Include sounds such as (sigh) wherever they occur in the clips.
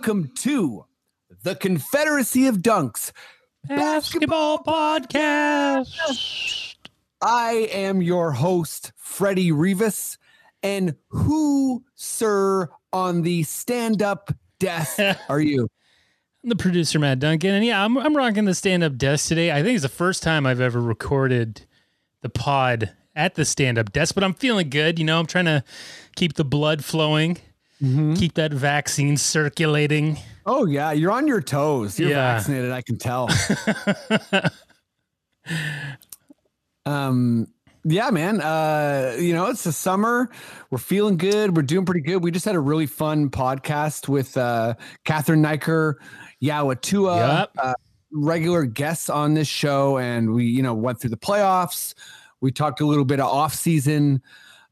Welcome to the Confederacy of Dunks. Basketball Podcast. I am your host, Freddie Rivas. And who, sir, on the stand up desk (laughs) are you? I'm the producer, Matt Duncan. And yeah, I'm, I'm rocking the stand up desk today. I think it's the first time I've ever recorded the pod at the stand up desk, but I'm feeling good. You know, I'm trying to keep the blood flowing, keep that vaccine circulating. Oh, yeah, you're on your toes. You're Yeah. vaccinated, I can tell. (laughs) um, yeah, man. Uh, you know, it's the summer. We're feeling good. We're doing pretty good. We just had a really fun podcast with uh Catherine Niker, Yawatua, Yep. uh, regular guests on this show, and we, you know, went through the playoffs. We talked a little bit of off season,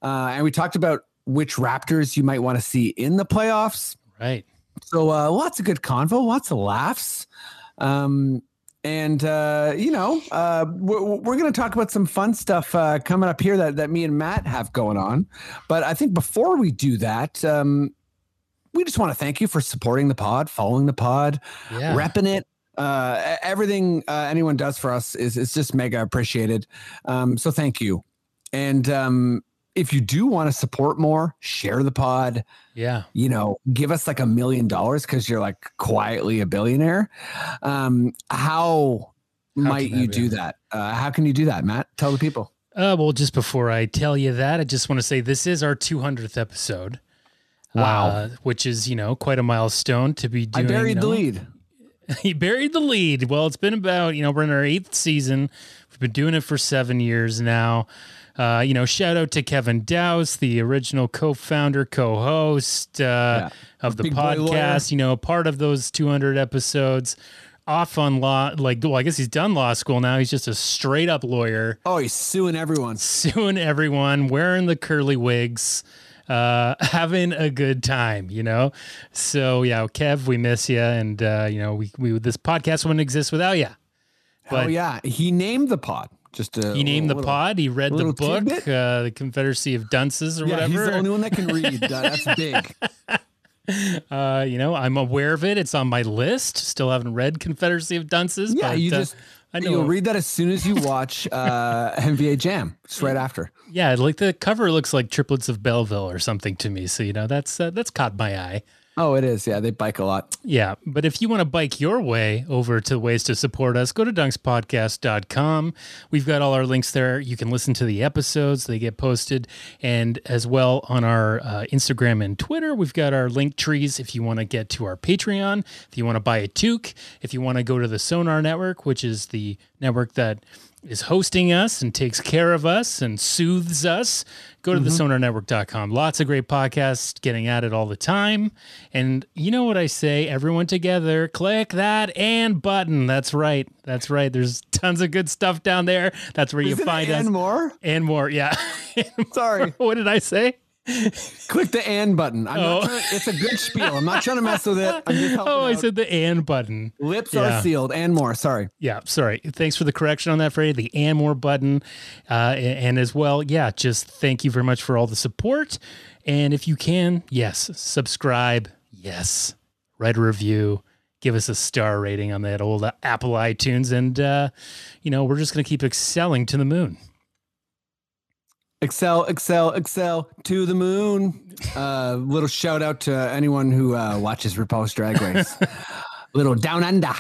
uh, and we talked about which Raptors you might want to see in the playoffs. Right. So uh, lots of good convo, lots of laughs. Um, and uh, you know, uh, we're, we're going to talk about some fun stuff uh, coming up here that, that me and Matt have going on. But I think before we do that, um, we just want to thank you for supporting the pod, following the pod, Yeah. repping it. Uh, everything uh, anyone does for us is is just mega appreciated. Um, so thank you. And um, if you do want to support more, share the pod yeah. you know, give us like a million dollars because you're like quietly a billionaire. Um, how, might you do that? Uh, how can you do that, Matt? Tell the people. Uh, well, just before I tell you that, I just want to say this is our 200th episode. Wow. uh, which is you know quite a milestone to be doing. I buried you the lead. (laughs) he buried the lead. Well, it's been about you know we're in our eighth season. We've been doing it for seven years now. Uh, you know, shout out to Kevin Dowse, the original co-founder, co-host uh, of the Big podcast. You know, part of those 200 episodes. Off on law, like well, I guess he's done law school now. He's just a straight up lawyer Oh, he's suing everyone. suing everyone, wearing the curly wigs, uh, (laughs) having a good time, you know? So, yeah, Kev, we miss you. And, uh, you know, we, we, this podcast wouldn't exist without you. Oh yeah, he named the pod. Just a he named the little- pod, he read the book, uh, The Confederacy of Dunces or Yeah, he's the only one that can read. (laughs) Uh, that's big. (laughs) uh, you know, I'm aware of it. It's on my list. Still haven't read Confederacy of Dunces. Yeah, but, you uh, just I know. you'll read that as soon as you (laughs) watch uh, NBA Jam, just right after. yeah, like the cover looks like Triplets of Belleville or something to me. So, you know, that's, uh, that's caught my eye. Oh, it is. Yeah, they bike a lot. Yeah, but if you want to bike your way over to ways to support us, go to dunkspodcast.com. We've got all our links there. You can listen to the episodes, they get posted. And as well on our uh, Instagram and Twitter, we've got our link trees if you want to get to our Patreon, if you want to buy a toque, if you want to go to the Sonar Network, which is the network that is hosting us and takes care of us and soothes us, go to mm-hmm. the sonarnetwork.com. Lots of great podcasts getting at it all the time. And you know what I say? Everyone together, click that and button. That's right. That's right. There's tons of good stuff down there. That's where you Isn't it find us. and more. And more. Yeah. (laughs) Sorry. what did I say? Click the and button. I'm Oh. not trying, it's a good spiel. I'm not trying to mess with it. I'm just Oh, I out. said the and button. Lips Yeah. are sealed and more. Sorry. Yeah, sorry. Thanks for the correction on that, Freddie. The and more button, uh, and, and as well, yeah, just thank you very much for all the support. And if you can, yes, subscribe. Yes, write a review. Give us a star rating on that old Apple iTunes, and uh, you know we're just gonna keep excelling to the moon. Excel, excel, excel to the moon. Uh, little shout out to anyone who uh, watches RuPaul's Drag Race. (laughs) little down under.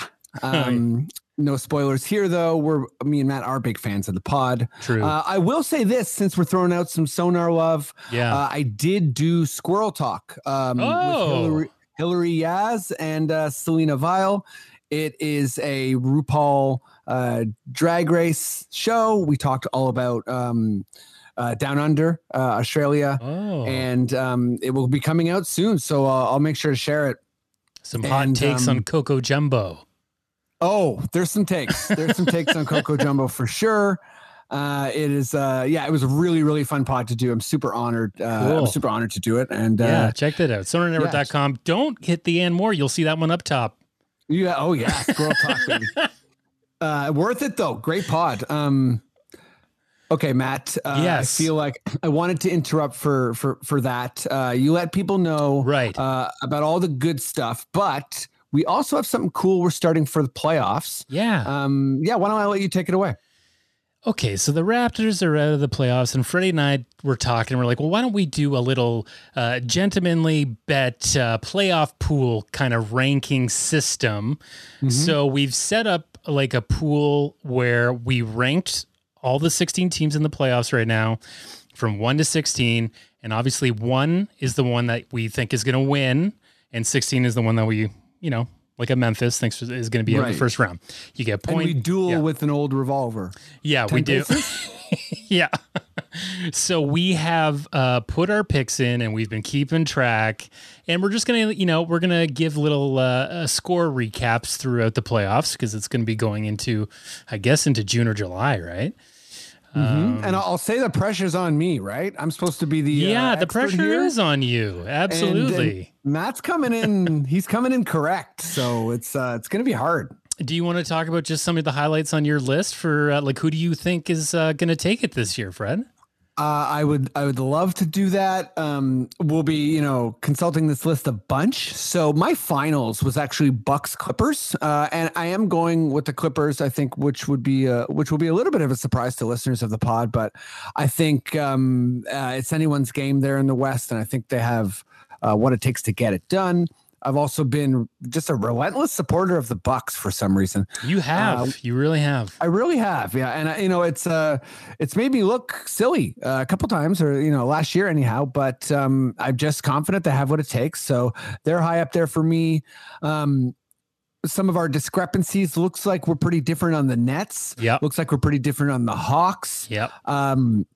Um, no spoilers here, though. We're me and Matt are big fans of the pod. True. Uh, I will say this: since we're throwing out some sonar love, Yeah. uh, I did do Squirrel Talk um, Oh. with Hillary, Hillary Yaz and uh, Selena Vile. It is a RuPaul uh, drag race show. We talked all about um, uh, down under uh, Australia, Oh, and um, it will be coming out soon. So uh, I'll make sure to share it. some hot and, takes um, on Coco Jumbo. Oh, there's some takes. There's some takes on Coco (laughs) Jumbo for sure. Uh, it is, uh, yeah, it was a really, really fun pod to do. I'm super honored. Uh, Cool. I'm super honored to do it. And yeah, uh, check that out. SonarNetwork.com. Don't hit the and more. You'll see that one up top. yeah, oh yeah, talk. (laughs) Uh, worth it though. Great pod. Um, okay, Matt. Uh, Yes. I feel like (laughs) I wanted to interrupt for for for that. Uh, you let people know Right. uh, about all the good stuff, but we also have something cool. We're starting for the playoffs. Yeah. Um, yeah, why don't I let you take it away? Okay, so the Raptors are out of the playoffs, and Freddie and I were talking. We're like, well, why don't we do a little uh, gentlemanly bet uh, playoff pool kind of ranking system? So we've set up like a pool where we ranked all the 16 teams in the playoffs right now from 1 to 16. And obviously, 1 is the one that we think is going to win, and 16 is the one that we, you know, like a Memphis thinks is going to be out in the first round. You get And point. we duel yeah. with an old revolver. Yeah, we 10 do. (laughs) yeah. So we have uh, put our picks in and we've been keeping track. And we're just going to, you know, we're going to give little uh, uh, score recaps throughout the playoffs because it's going to be going into, I guess, into June or July, right? Mhm. and I'll say the pressure's on me, right? I'm supposed to be the uh, yeah, the expert pressure here. is on you. And- Absolutely. and Matt's coming in. he's coming in correct, so it's uh, it's going to be hard. do you want to talk about just some of the highlights on your list for, uh, like, who do you think is uh, going to take it this year, Fred? Uh, I would I would love to do that. Um, we'll be you know consulting this list a bunch. So my finals was actually Bucks Clippers, uh, and I am going with the Clippers. I think which would be a, which will be a little bit of a surprise to listeners of the pod, but I think um, uh, it's anyone's game there in the West, and I think they have uh, what it takes to get it done. I've also been just a relentless supporter of the Bucks for some reason. You have. Uh, you really have. I really have, yeah, and I, you know it's uh it's made me look silly uh, a couple times, or you know last year anyhow. But um, I'm just confident they have what it takes, so they're high up there for me. Um, some of our discrepancies looks like we're pretty different on the Nets. Yeah, Looks like we're pretty different on the Hawks. Yeah. Um,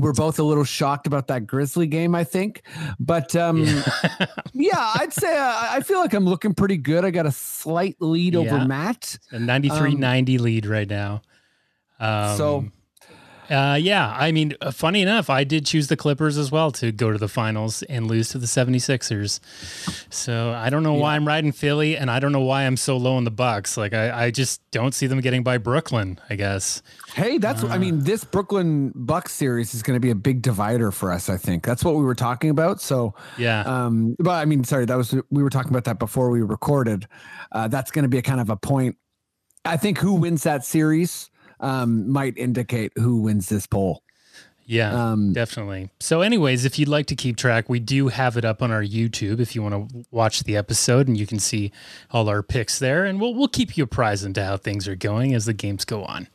we're both a little shocked about that Grizzly game, I think. But um, (laughs) yeah. I'd say uh, I feel like I'm looking pretty good. I got a slight lead over Matt. A 93 90 lead right now. Um, So- uh, yeah, I mean, uh, funny enough, I did choose the Clippers as well to go to the finals and lose to the 76ers. So I don't know why I'm riding Philly and I don't know why I'm so low on the Bucks. Like, I, I just don't see them getting by Brooklyn, I guess. Hey, that's I mean, this Brooklyn Bucks series is going to be a big divider for us. I think that's what we were talking about. So, Yeah. um, but I mean, sorry, that was we were talking about that before we recorded. Uh, that's going to be a kind of a point. I think who wins that series um, might indicate who wins this poll. Yeah, Um, definitely. So, anyways, if you'd like to keep track, we do have it up on our YouTube if you want to watch the episode, and you can see all our picks there. And we'll we'll keep you apprised into how things are going as the games go on.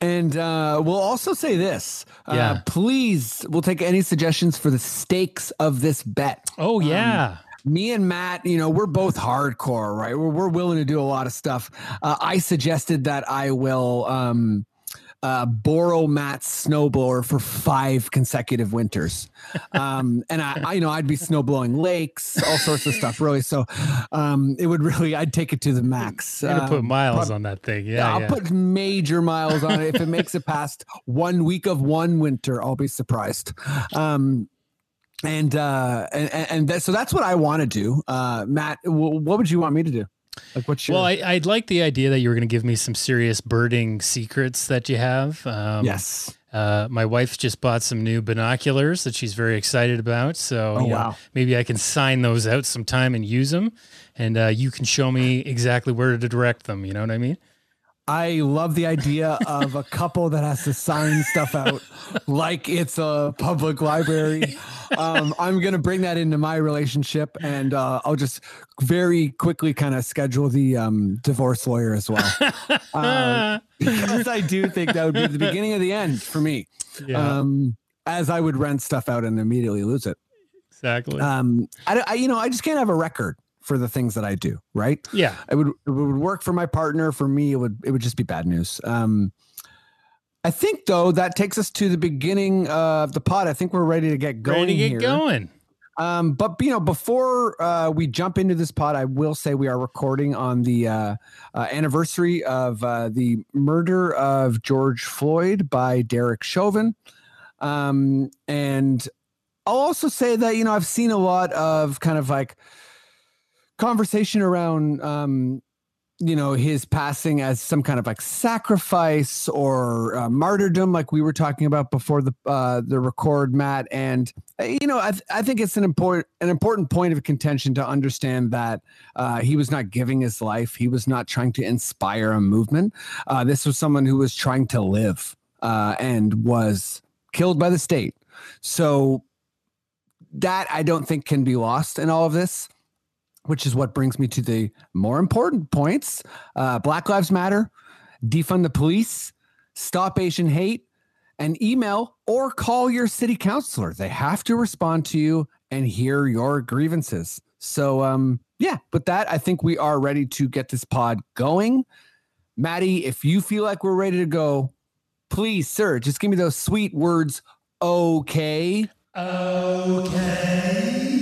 And uh, we'll also say this. Uh, Yeah. Please, we'll take any suggestions for the stakes of this bet. Oh yeah, me and Matt, you know, we're both hardcore, right? We're, we're willing to do a lot of stuff. Uh, I suggested that I will um, uh, borrow Matt's snowblower for five consecutive winters. Um, and I, I, you know, I'd be snowblowing lakes, all sorts of stuff, really. So um, it would really, I'd take it to the max. Gonna put Um, miles prob- on that thing. Yeah, yeah, I'll yeah. put major miles on it. If it makes it past one week of one winter, I'll be surprised. Um, and uh, and and that, so that's what I want to do. Uh, Matt, wh- what would you want me to do? Like, what's your? well, I, I'd like the idea that you were going to give me some serious birding secrets that you have. Um, yes. Uh, my wife just bought some new binoculars that she's very excited about. So Oh, you know, wow. maybe I can sign those out sometime and use them, and uh, you can show me exactly where to direct them. You know what I mean? I love the idea of a couple that has to sign stuff out like it's a public library. Um, I'm going to bring that into my relationship and uh, I'll just very quickly kind of schedule the um, divorce lawyer as well. (laughs) Um, because I do think that would be the beginning of the end for me. Yeah, Um, as I would rent stuff out and immediately lose it. exactly. Um, I, I, you know, I just can't have a record for the things that I do, right? yeah, it would it would work for my partner for me it would it would just be bad news um I think though that takes us to the beginning of the pod. I think we're ready to get going. Ready to get here. going. Um, but you know, before uh, we jump into this pod, I will say we are recording on the uh, uh, anniversary of uh, the murder of George Floyd by Derek Chauvin. Um, and I'll also say that you know I've seen a lot of kind of like conversation around um, you know his passing as some kind of like sacrifice or uh, martyrdom like we were talking about before the uh, the record matt. And uh, you know I, th- I think it's an important an important point of contention to understand that uh, he was not giving his life. He was not trying to inspire a movement. Uh, this was someone who was trying to live uh, and was killed by the state. So that i don't think can be lost in all of this which is what brings me to the more important points uh, Black Lives Matter, defund the police, stop Asian hate, and email or call your city councilor. They have to respond to you and hear your grievances. So, um, yeah, with that, I think we are ready to get this pod going. Maddie, if you feel like we're ready to go, please, sir, just give me those sweet words. Okay. Okay,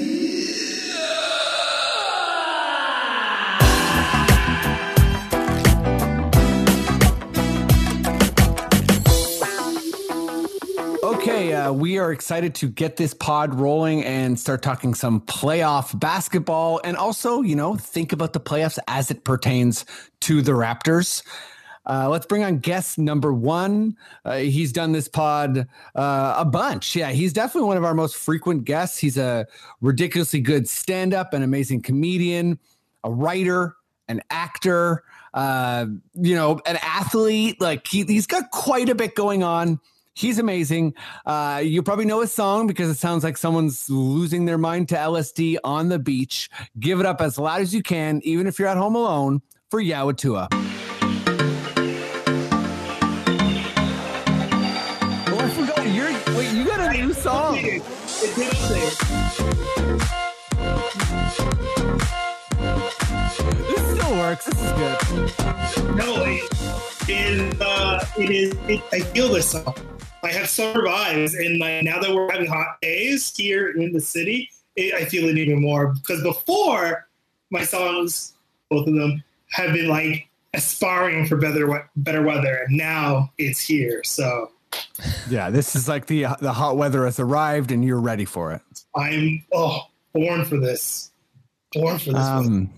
uh, we are excited to get this pod rolling and start talking some playoff basketball and also, you know, think about the playoffs as it pertains to the Raptors. Uh, let's bring on guest number one. Uh, he's done this pod uh, a bunch. Yeah, he's definitely one of our most frequent guests. He's a ridiculously good stand up, an amazing comedian, a writer, an actor, uh, you know, an athlete. Like he, he's got quite a bit going on. He's amazing. Uh, you probably know his song because it sounds like someone's losing their mind to LSD on the beach. Give it up as loud as you can, even if you're at home alone, for Yawatua. Oh, wait, you got a new song. This still works. This is good. No, it is. Uh, it is. It, I feel this song. I have summer vibes, and like now that we're having hot days here in the city, it, I feel it even more. Because before, my songs, both of them, have been like aspiring for better better weather, and now it's here. So Yeah, this is like the the hot weather has arrived and you're ready for it. I'm oh born for this. Born for this. Um,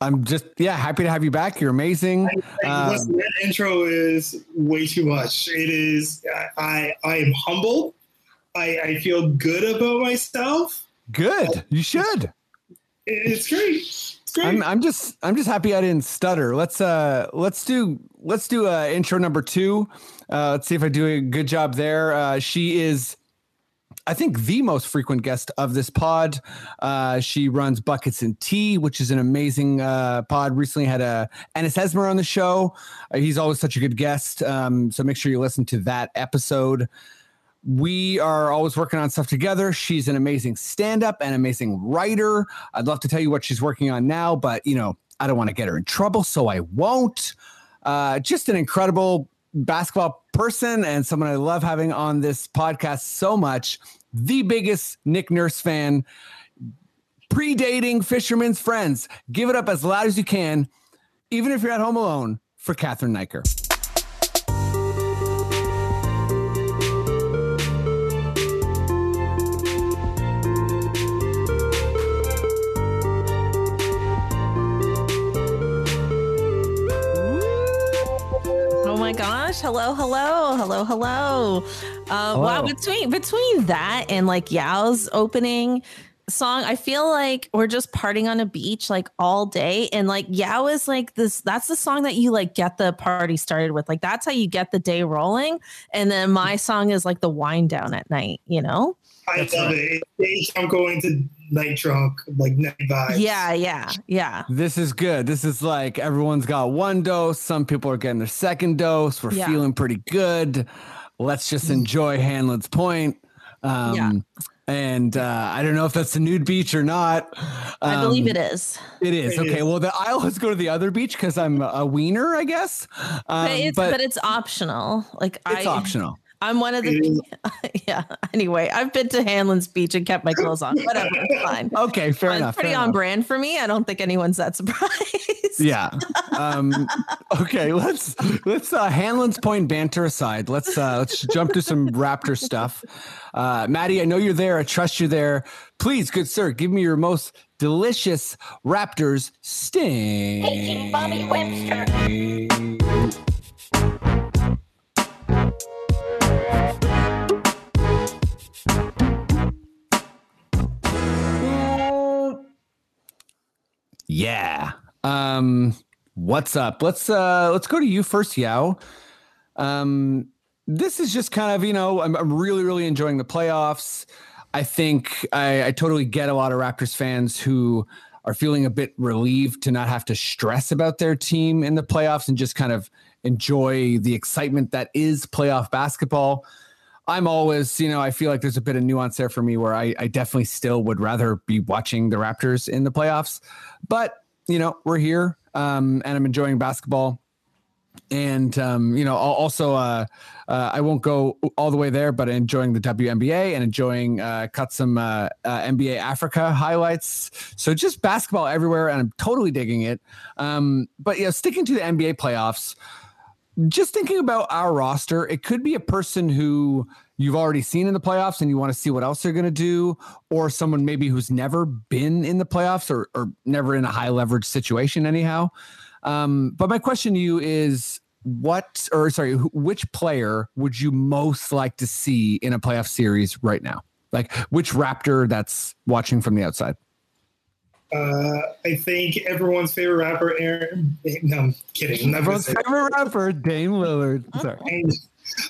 I'm just yeah happy to have you back. You're amazing. Um, listen, that intro is way too much. It is. I I am humbled. I I feel good about myself. Good. You should. It's great. It's great. I'm I'm just I'm just happy I didn't stutter. Let's uh let's do let's do uh intro number two. Uh let's see if I do a good job there. Uh she is I think the most frequent guest of this pod. Uh, she runs Buckets and Tea, which is an amazing uh, pod. Recently had a Ennis Esmer on the show. Uh, he's always such a good guest. Um, so make sure you listen to that episode. We are always working on stuff together. She's an amazing stand up and amazing writer. I'd love to tell you what she's working on now, but you know, I don't want to get her in trouble, so I won't. Uh, just an incredible basketball person and someone I love having on this podcast so much. The biggest Nick Nurse fan, predating Fisherman's Friends. Give it up as loud as you can, even if you're at home alone, for Catherine Niker. Gosh! Hello, hello, hello, hello. Uh, Wow, between between that and like Yao's opening song, I feel like we're just partying on a beach like all day, and like Yao is like this. That's the song that you like get the party started with. Like that's how you get the day rolling, and then my song is like the wind down at night. You know? I love it. It's- I'm going to night drunk, like night vibes. Yeah, yeah, yeah. This is good. This is like everyone's got one dose. Some people are getting their second dose. We're Yeah. feeling pretty good. Let's just enjoy Hanlan's point. Um, Yeah. and uh, I don't know if that's the nude beach or not. I believe Um, it is. It is It okay. is. Well, the, I always go to the other beach because I'm a wiener, I guess. Um, but, it's, but but it's optional. Like it's I, optional. I'm one of the (laughs) yeah. Anyway, I've been to Hanlan's Beach and kept my clothes on. Whatever, it's (laughs) fine. Okay, fair It's enough. pretty fair on enough. brand for me. I don't think anyone's that (laughs) surprised. Yeah. Um, okay. Let's let's uh, Hanlan's point banter aside. Let's uh, let's jump to some Raptor stuff. Uh, Maddie, I know you're there. I trust you're there. Please, good sir, give me your most delicious Raptors sting. Bobby Webster. Yeah. Um, what's up? Let's uh let's go to you first, Yao. Um, this is just kind of, you know, I'm, I'm really, really enjoying the playoffs. I think I, I totally get a lot of Raptors fans who are feeling a bit relieved to not have to stress about their team in the playoffs and just kind of enjoy the excitement that is playoff basketball. I'm always, you know, I feel like there's a bit of nuance there for me where I, I definitely still would rather be watching the Raptors in the playoffs. But, you know, we're here um, and I'm enjoying basketball. And, um, you know, al- also, uh, uh, I won't go all the way there, but enjoying the WNBA and enjoying, uh, cut some uh, uh, NBA Africa highlights. So just basketball everywhere. And I'm totally digging it. Um, but, yeah, sticking to the NBA playoffs, just thinking about our roster, it could be a person who you've already seen in the playoffs and you want to see what else they're going to do, or someone maybe who's never been in the playoffs or, or never in a high leverage situation, anyhow. Um, but my question to you is what, or sorry, which player would you most like to see in a playoff series right now? Like which Raptor that's watching from the outside? Uh, I think everyone's favorite rapper, Aaron. No, I'm kidding. I'm not Everyone's that. favorite rapper, Dame Lillard. Sorry. And,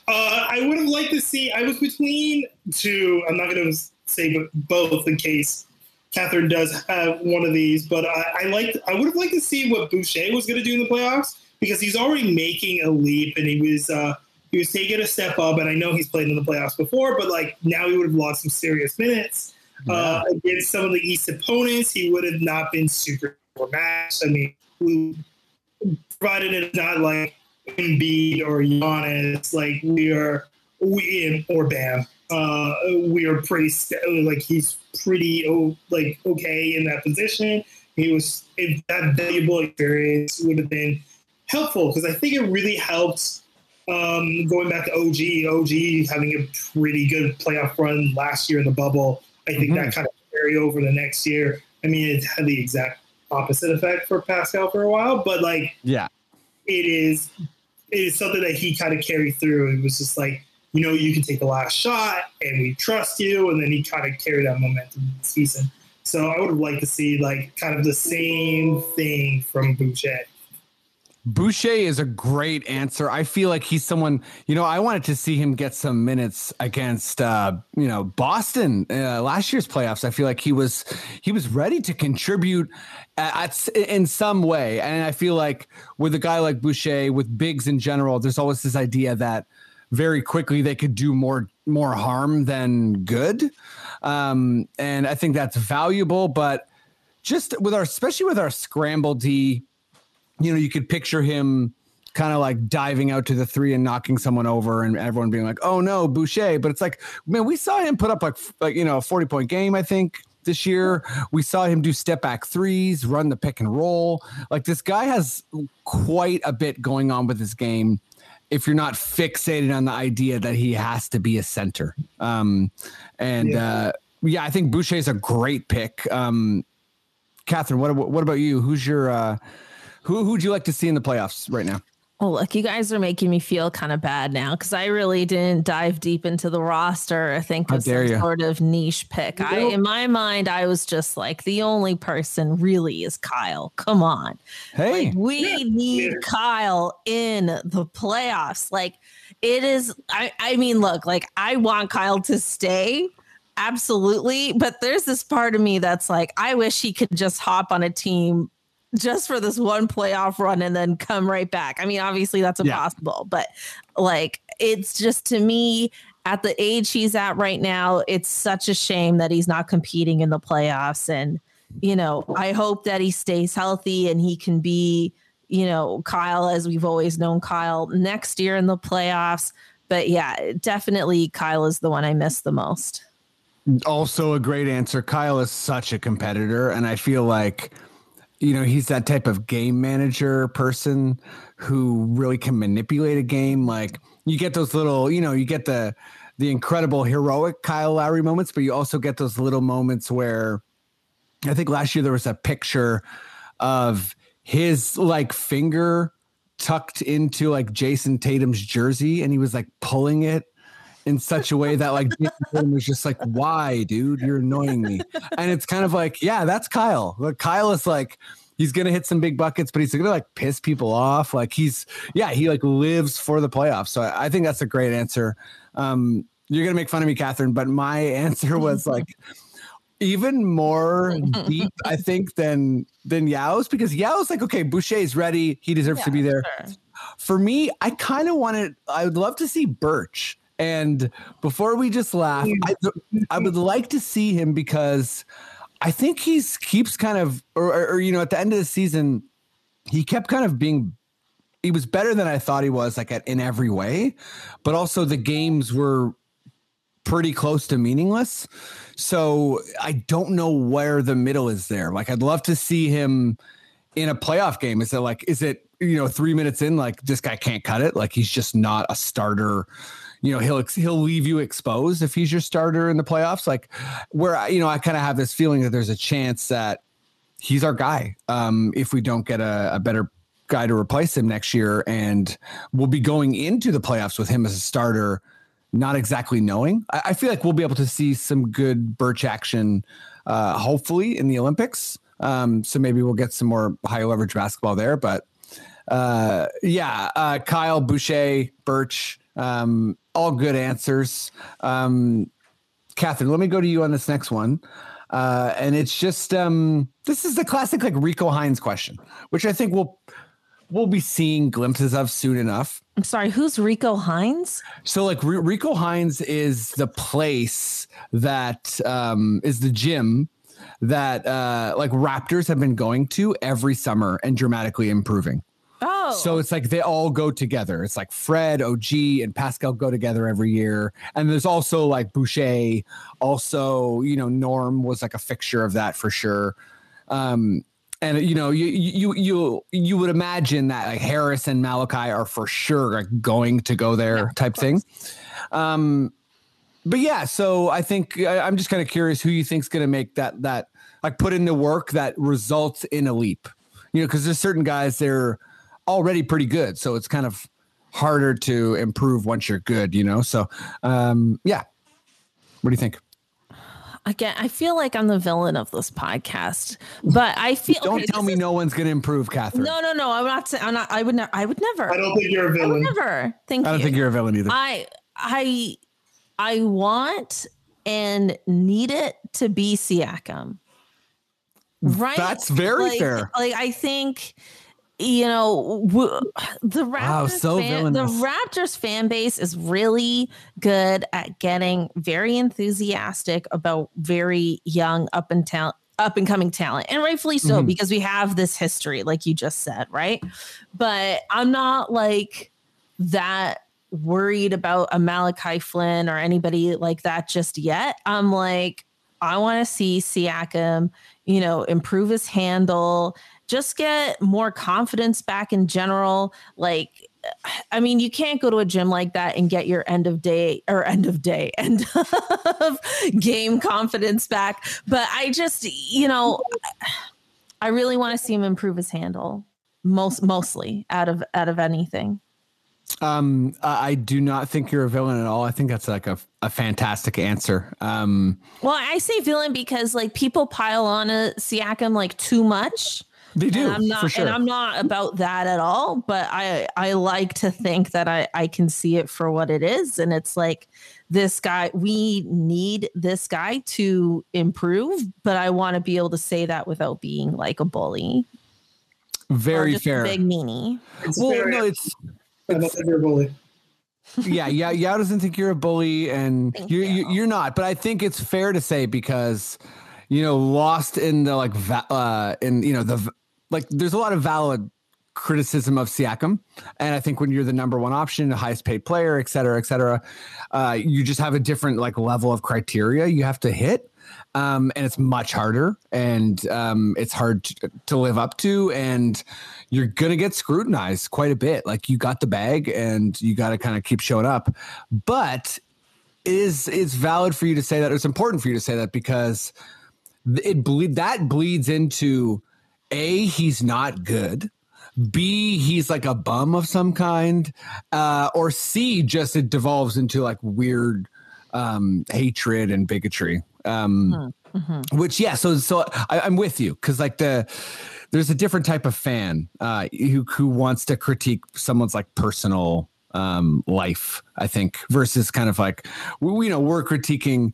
uh, I would have liked to see. I was between two. I'm not going to say both in case Catherine does have one of these, but I, I liked. I would have liked to see what Boucher was going to do in the playoffs because he's already making a leap and he was uh, he was taking a step up. And I know he's played in the playoffs before, but like now he would have lost some serious minutes uh, against some of the East opponents. He would have not been super matched. I mean, we, provided it's not like Embiid or Giannis, like we are, we or Bam, uh, we are pretty st- like he's pretty oh, like okay in that position. He was if that valuable experience would have been helpful because I think it really helped. Um, going back to OG, OG having a pretty good playoff run last year in the bubble. I think that mhm. kind of carry over the next year. I mean, it had the exact opposite effect for Pascal for a while, but like Yeah. it is it is something that he kind of carried through. It was just like, you know, you can take the last shot and we trust you. And then he kind of carried that momentum in the season. So I would have liked to see like kind of the same thing from Boucher. Boucher is a great answer. I feel like he's someone, you know, I wanted to see him get some minutes against uh, you know, Boston uh, last year's playoffs. I feel like he was he was ready to contribute at, at in some way. And I feel like with a guy like Boucher with bigs in general, there's always this idea that very quickly they could do more more harm than good. Um, and I think that's valuable, but just with our especially with our scramble D you know, you could picture him kind of like diving out to the three and knocking someone over and everyone being like, oh no, Boucher. But it's like, man, we saw him put up like, like you know, a 40 point game, I think, this year. We saw him do step back threes, run the pick and roll. Like this guy has quite a bit going on with his game if you're not fixated on the idea that he has to be a center. Um, and Yeah. uh, yeah, I think Boucher is a great pick. Um, Catherine, what, what about you? Who's your, uh, who who'd you like to see in the playoffs right now? Oh, look, you guys are making me feel kind of bad now because I really didn't dive deep into the roster. I think How of some you. sort of niche pick. I, in my mind, I was just like, the only person really is Kyle. Come on. Hey, Like, we Yeah. need Yeah. Kyle in the playoffs. Like it is. I, I mean, look, like I want Kyle to stay. Absolutely. But there's this part of me that's like, I wish he could just hop on a team just for this one playoff run and then come right back. I mean, obviously that's Yeah. impossible, but like it's just to me at the age he's at right now, it's such a shame that he's not competing in the playoffs. And, you know, I hope that he stays healthy and he can be, you know, Kyle as we've always known Kyle next year in the playoffs. But yeah, definitely Kyle is the one I miss the most. Also, a great answer. Kyle is such a competitor, and I feel like, you know, he's that type of game manager person who really can manipulate a game. Like you get those little, you know, you get the the incredible heroic Kyle Lowry moments, but you also get those little moments where I think last year there was a picture of his like finger tucked into like Jayson Tatum's jersey and he was like pulling it in such a way that like Jayson was just like, why, dude? You're annoying me. And it's kind of like, yeah, that's Kyle. Like, Kyle is like, he's gonna hit some big buckets, but he's gonna like piss people off. Like he's yeah, he like lives for the playoffs. So I, I think that's a great answer. Um, you're gonna make fun of me, Catherine, but my (laughs) answer was like even more deep, I think, than than Yao's because Yao's like, okay, Boucher is ready. He deserves to be there. Sure. For me, I kind of wanted, I would love to see Birch. And before we just laugh, mm. I, I would like to see him because I think he's keeps kind of, or, or, or, you know, at the end of the season, he kept kind of being, he was better than I thought he was, like at, in every way, but also the games were pretty close to meaningless. So I don't know where the middle is there. Like I'd love to see him in a playoff game. Is it like, is it, you know, three minutes in, like this guy can't cut it? Like he's just not a starter. You know, he'll he'll leave you exposed if he's your starter in the playoffs. Like where you know, I kind of have this feeling that there's a chance that he's our guy. Um, if we don't get a, a better guy to replace him next year, and we'll be going into the playoffs with him as a starter not exactly knowing. I, I, feel like we'll be able to see some good Birch action, uh, hopefully in the Olympics. Um, so maybe we'll get some more high leverage basketball there. But uh, yeah, uh, Kyle Boucher, Birch, um, all good answers. Um, Catherine, let me go to you on this next one. Uh, and it's just um, this is the classic like Rico Hines question, which I think we'll we'll be seeing glimpses of soon enough. I'm sorry, who's Rico Hines? So like R- Rico Hines is the place that um, is the gym that uh, like Raptors have been going to every summer and dramatically improving. Oh, So it's like they all go together. It's like Fred, OG, and Pascal go together every year. And there's also like Boucher, also, you know, Norm was like a fixture of that for sure. Um, and you know, you you you you would imagine that like Harris and Malachi are for sure like going to go there Yeah, type thing. Um, but yeah, so I think I, I'm just kind of curious who you think's going to make that that like put in the work that results in a leap. You know, because there's certain guys they're already pretty good, so it's kind of harder to improve once you're good. You know, so um, yeah. What do you think? again, I feel like I'm the villain of this podcast, (laughs) but I feel. Don't okay, tell me is- no one's going to improve, Catherine. No, no, no. I'm not. saying- I'm not. I would never. I would never. I don't think you're a I would villain. never. Thank I don't you. think you're a villain either. I I I want and need it to be Siakam. Right. That's very like, fair. Like I think you know w- the Raptors Wow, so fan, the. Raptors fan base is really good at getting very enthusiastic about very young up and talent up and coming talent and rightfully so Mhm. because we have this history like you just said right but i'm not like that worried about a Malachi Flynn or anybody like that just yet. I'm like, I want to see Siakam, you know, improve his handle, just get more confidence back in general. Like, (sighs) I mean, you can't go to a gym like that and get your end of day or end of day, (laughs) end of game confidence back. But I just, you know, (sighs) I really want to see him improve his handle most mostly out of out of anything. Um, I I do not think you're a villain at all. I think that's like a, a fantastic answer. Um, Well, I say villain because like people pile on a Siakam like too much. They do and I'm not for sure. and I'm not about that at all, but I I like to think that I I can see it for what it is and it's like this guy we need this guy to improve, but I want to be able to say that without being like a bully. Very just a fair. Big meanie. It's Well, fair. no, it's I don't you're a bully. (laughs) yeah, yeah, Yao doesn't think you're a bully, and you're you. you. you're not. But I think it's fair to say because you know, lost in the like, uh, in you know the like, there's a lot of valid criticism of Siakam, and I think when you're the number one option, the highest paid player, et cetera, et cetera, uh, you just have a different like level of criteria you have to hit. Um, and it's much harder. And um, it's hard to, to live up to. And you're gonna get scrutinized quite a bit. Like you got the bag and you got to kind of keep showing up. But it is it's valid for you to say that. It's important for you to say that because it bleed that bleeds into a he's not good. B he's like a bum of some kind. Uh or c just it devolves into like weird um hatred and bigotry. Um which yeah so so I, i'm with you because like the there's a different type of fan uh who who wants to critique someone's like personal um life i think versus kind of like we, you know we're critiquing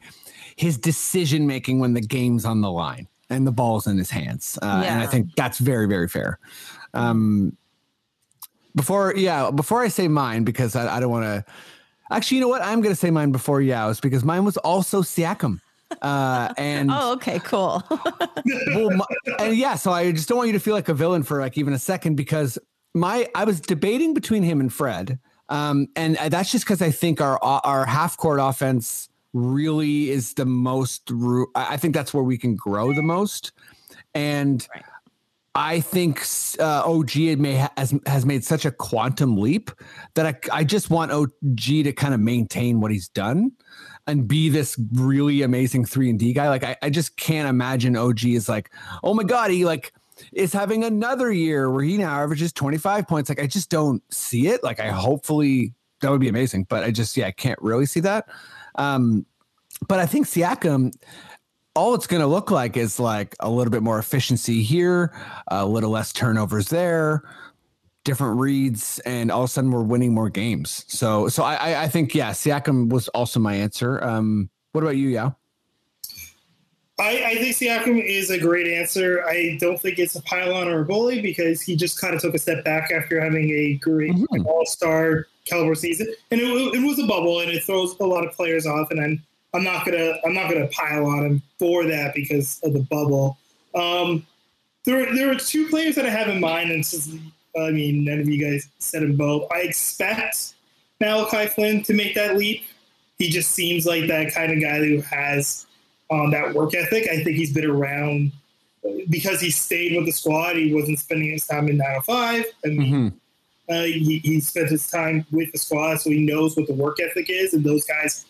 his decision making when the game's on the line and the ball's in his hands. Uh, and i think that's very very fair. Um before yeah before i say mine because i, I don't want to actually you know what? I'm going to say mine before yao's because mine was also siakam. Uh (laughs) and Oh, okay, cool. (laughs) well, my, and yeah, so I just don't want you to feel like a villain for like even a second because my I was debating between him and Fred, um, and that's just because I think our our half court offense really is the most. I think that's where we can grow the most, and. I think uh, OG may has has made such a quantum leap that I, I just want OG to kind of maintain what he's done and be this really amazing three and D guy. Like I, I just can't imagine OG is like, oh my god, he like is having another year where he now averages 25 points. Like I just don't see it. Like I hopefully that would be amazing, but I just yeah, I can't really see that. Um, but I think Siakam, all it's going to look like is like a little bit more efficiency here, a little less turnovers there, different reads, and all of a sudden we're winning more games. So, so I, I, think yeah, Siakam was also my answer. Um, what about you, Yao? I, I think Siakam is a great answer. I don't think it's a pylon or a bully because he just kind of took a step back after having a great Mhm. all star caliber season, and it, it was a bubble, and it throws a lot of players off. And I'm I'm not gonna I'm not gonna pile on him for that because of the bubble. Um, there there are two players that I have in mind, and I mean none of you guys said them both. I expect Malachi Flynn to make that leap. He just seems like that kind of guy who has um, that work ethic. I think he's been around because he stayed with the squad. He wasn't spending his time in 905. I mean, Mm-hmm. uh, he, he spent his time with the squad, so he knows what the work ethic is. And those guys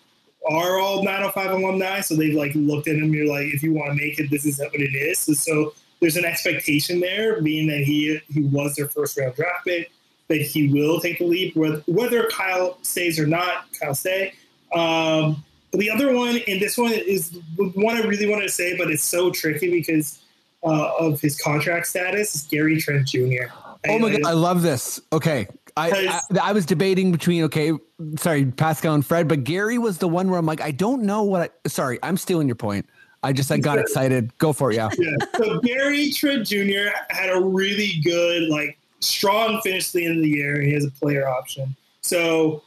are all 905 alumni, so they've like looked at him. You're like, if you want to make it, this is what it is. So, so there's an expectation there, being that he he was their first round draft pick, that he will take the leap, whether, whether Kyle stays or not. Kyle stay. Um, the other one, and this one is the one I really wanted to say, but it's so tricky because uh, of his contract status. Is Gary Trent Jr. Oh my I- god, I love this. Okay. I, I I was debating between okay, sorry, Pascal and Fred, but Gary was the one where I'm like, I don't know what I sorry, I'm stealing your point. I just I got excited. Go for it, yeah. (laughs) yeah. So Gary Trent Jr. had a really good, like, strong finish to the end of the year, he has a player option. So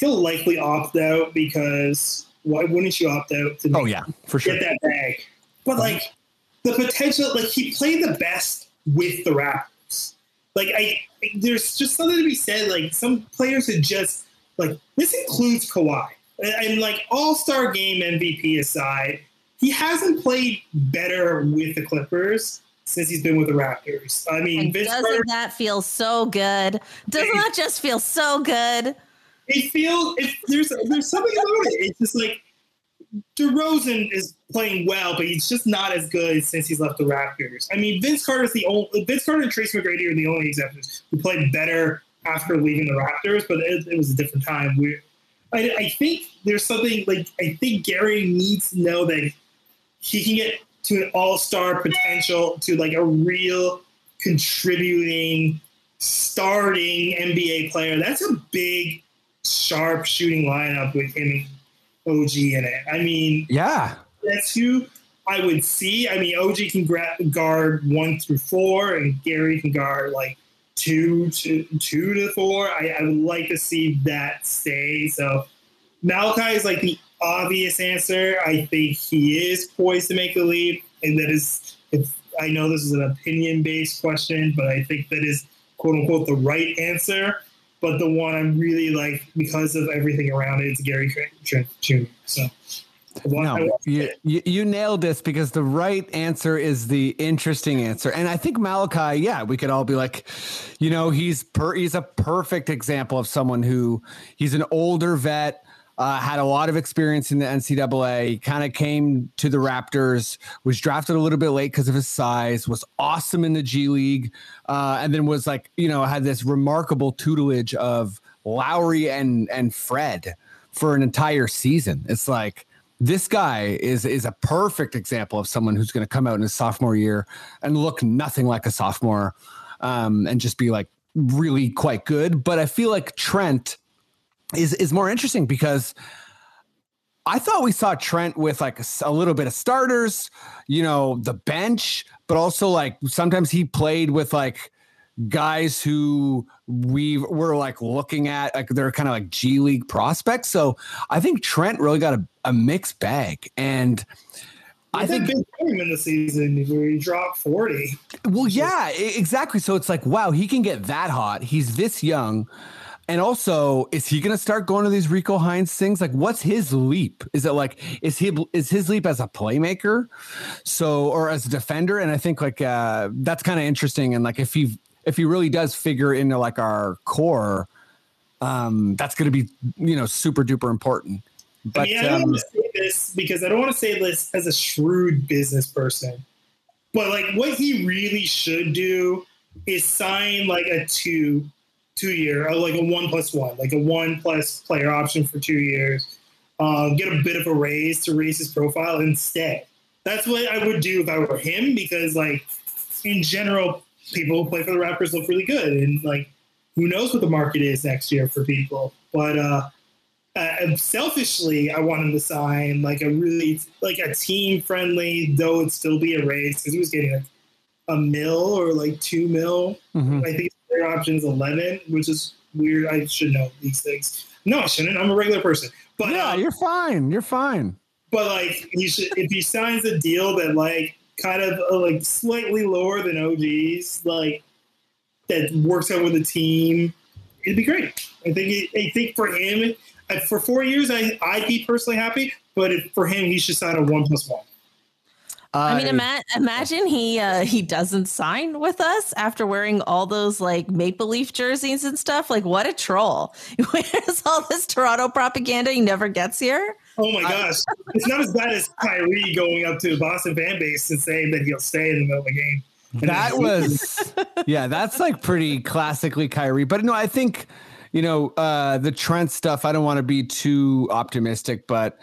he'll likely opt out because why wouldn't you opt out to Oh yeah, for sure. get that bag? But uh-huh. like the potential, like he played the best with the Raptors. Like I, there's just something to be said. Like some players are just like this includes Kawhi, and, and like All Star Game MVP aside, he hasn't played better with the Clippers since he's been with the Raptors. I mean, Vince doesn't Carter, that feel so good? Doesn't that just feel so good? It feels it, there's there's something about it. It's just like DeRozan is playing well, but he's just not as good since he's left the Raptors. I mean, Vince Carter's the only Vince Carter and Tracy McGrady are the only exceptions who played better after leaving the Raptors, but it, it was a different time. We, I, I think there's something like I think Gary needs to know that he can get to an all-star potential to like a real contributing starting NBA player. That's a big, sharp shooting lineup with him and OG in it. I mean, Yeah. that's who I would see. I mean, OG can gra- guard one through four, and Gary can guard like two to two to four. I, I would like to see that stay. So Malachi is like the obvious answer. I think he is poised to make the leap, and that is. If, I know this is an opinion based question, but I think that is quote unquote the right answer. But the one I'm really like because of everything around it, it's Gary Trent, Jr. So. No, you, you, you nailed this because the right answer is the interesting answer, and I think Malachi. Yeah, we could all be like, you know, he's per he's a perfect example of someone who he's an older vet, uh, had a lot of experience in the NCAA. Kind of came to the Raptors, was drafted a little bit late because of his size, was awesome in the G League, uh, and then was like, you know, had this remarkable tutelage of Lowry and and Fred for an entire season. It's like this guy is is a perfect example of someone who's going to come out in his sophomore year and look nothing like a sophomore um, and just be like really quite good. But I feel like Trent is is more interesting because I thought we saw Trent with like a, a little bit of starters, you know, the bench, but also like sometimes he played with like guys who we were like looking at like they're kind of like G League prospects. So I think Trent really got a, a mixed bag. And I think big game in the season where he dropped 40. Well, yeah, exactly. So it's like, wow, he can get that hot. He's this young. And also, is he going to start going to these Rico Hines things? Like, what's his leap? Is it like is he is his leap as a playmaker, so or as a defender? And I think like uh, that's kind of interesting. And like if he if he really does figure into like our core, um, that's going to be you know super duper important. But I mean, I don't um, want to say this because I don't want to say this as a shrewd business person, but like what he really should do is sign like a two, two year, like a one plus one, like a one plus player option for two years. Uh, get a bit of a raise to raise his profile stay. That's what I would do if I were him because like in general, people who play for the Raptors look really good and like who knows what the market is next year for people. But uh, uh, selfishly, I want him to sign like a really like a team friendly, though it'd still be a raise because he was getting like a mil or like two mil. mhm. I think their option is eleven, which is weird. I should know these things. No, I shouldn't. I'm a regular person. But yeah, uh, you're fine. You're fine. but like he should if he signs a deal that like kind of uh, like slightly lower than OG's, like that works out with the team, it'd be great. I think it, I think for him for four years, I I'd be personally happy. But if, for him, he should sign a one plus one. I mean, ima- imagine he uh, he doesn't sign with us after wearing all those like Maple Leaf jerseys and stuff. Like, what a troll! (laughs) He wears all this Toronto propaganda. He never gets here. Oh my gosh, it's not as bad as Kyrie going up to the Boston fan base and saying that he'll stay in the middle of the game. that was (laughs) yeah that's like pretty classically Kyrie but no I think you know uh the Trent stuff I don't want to be too optimistic but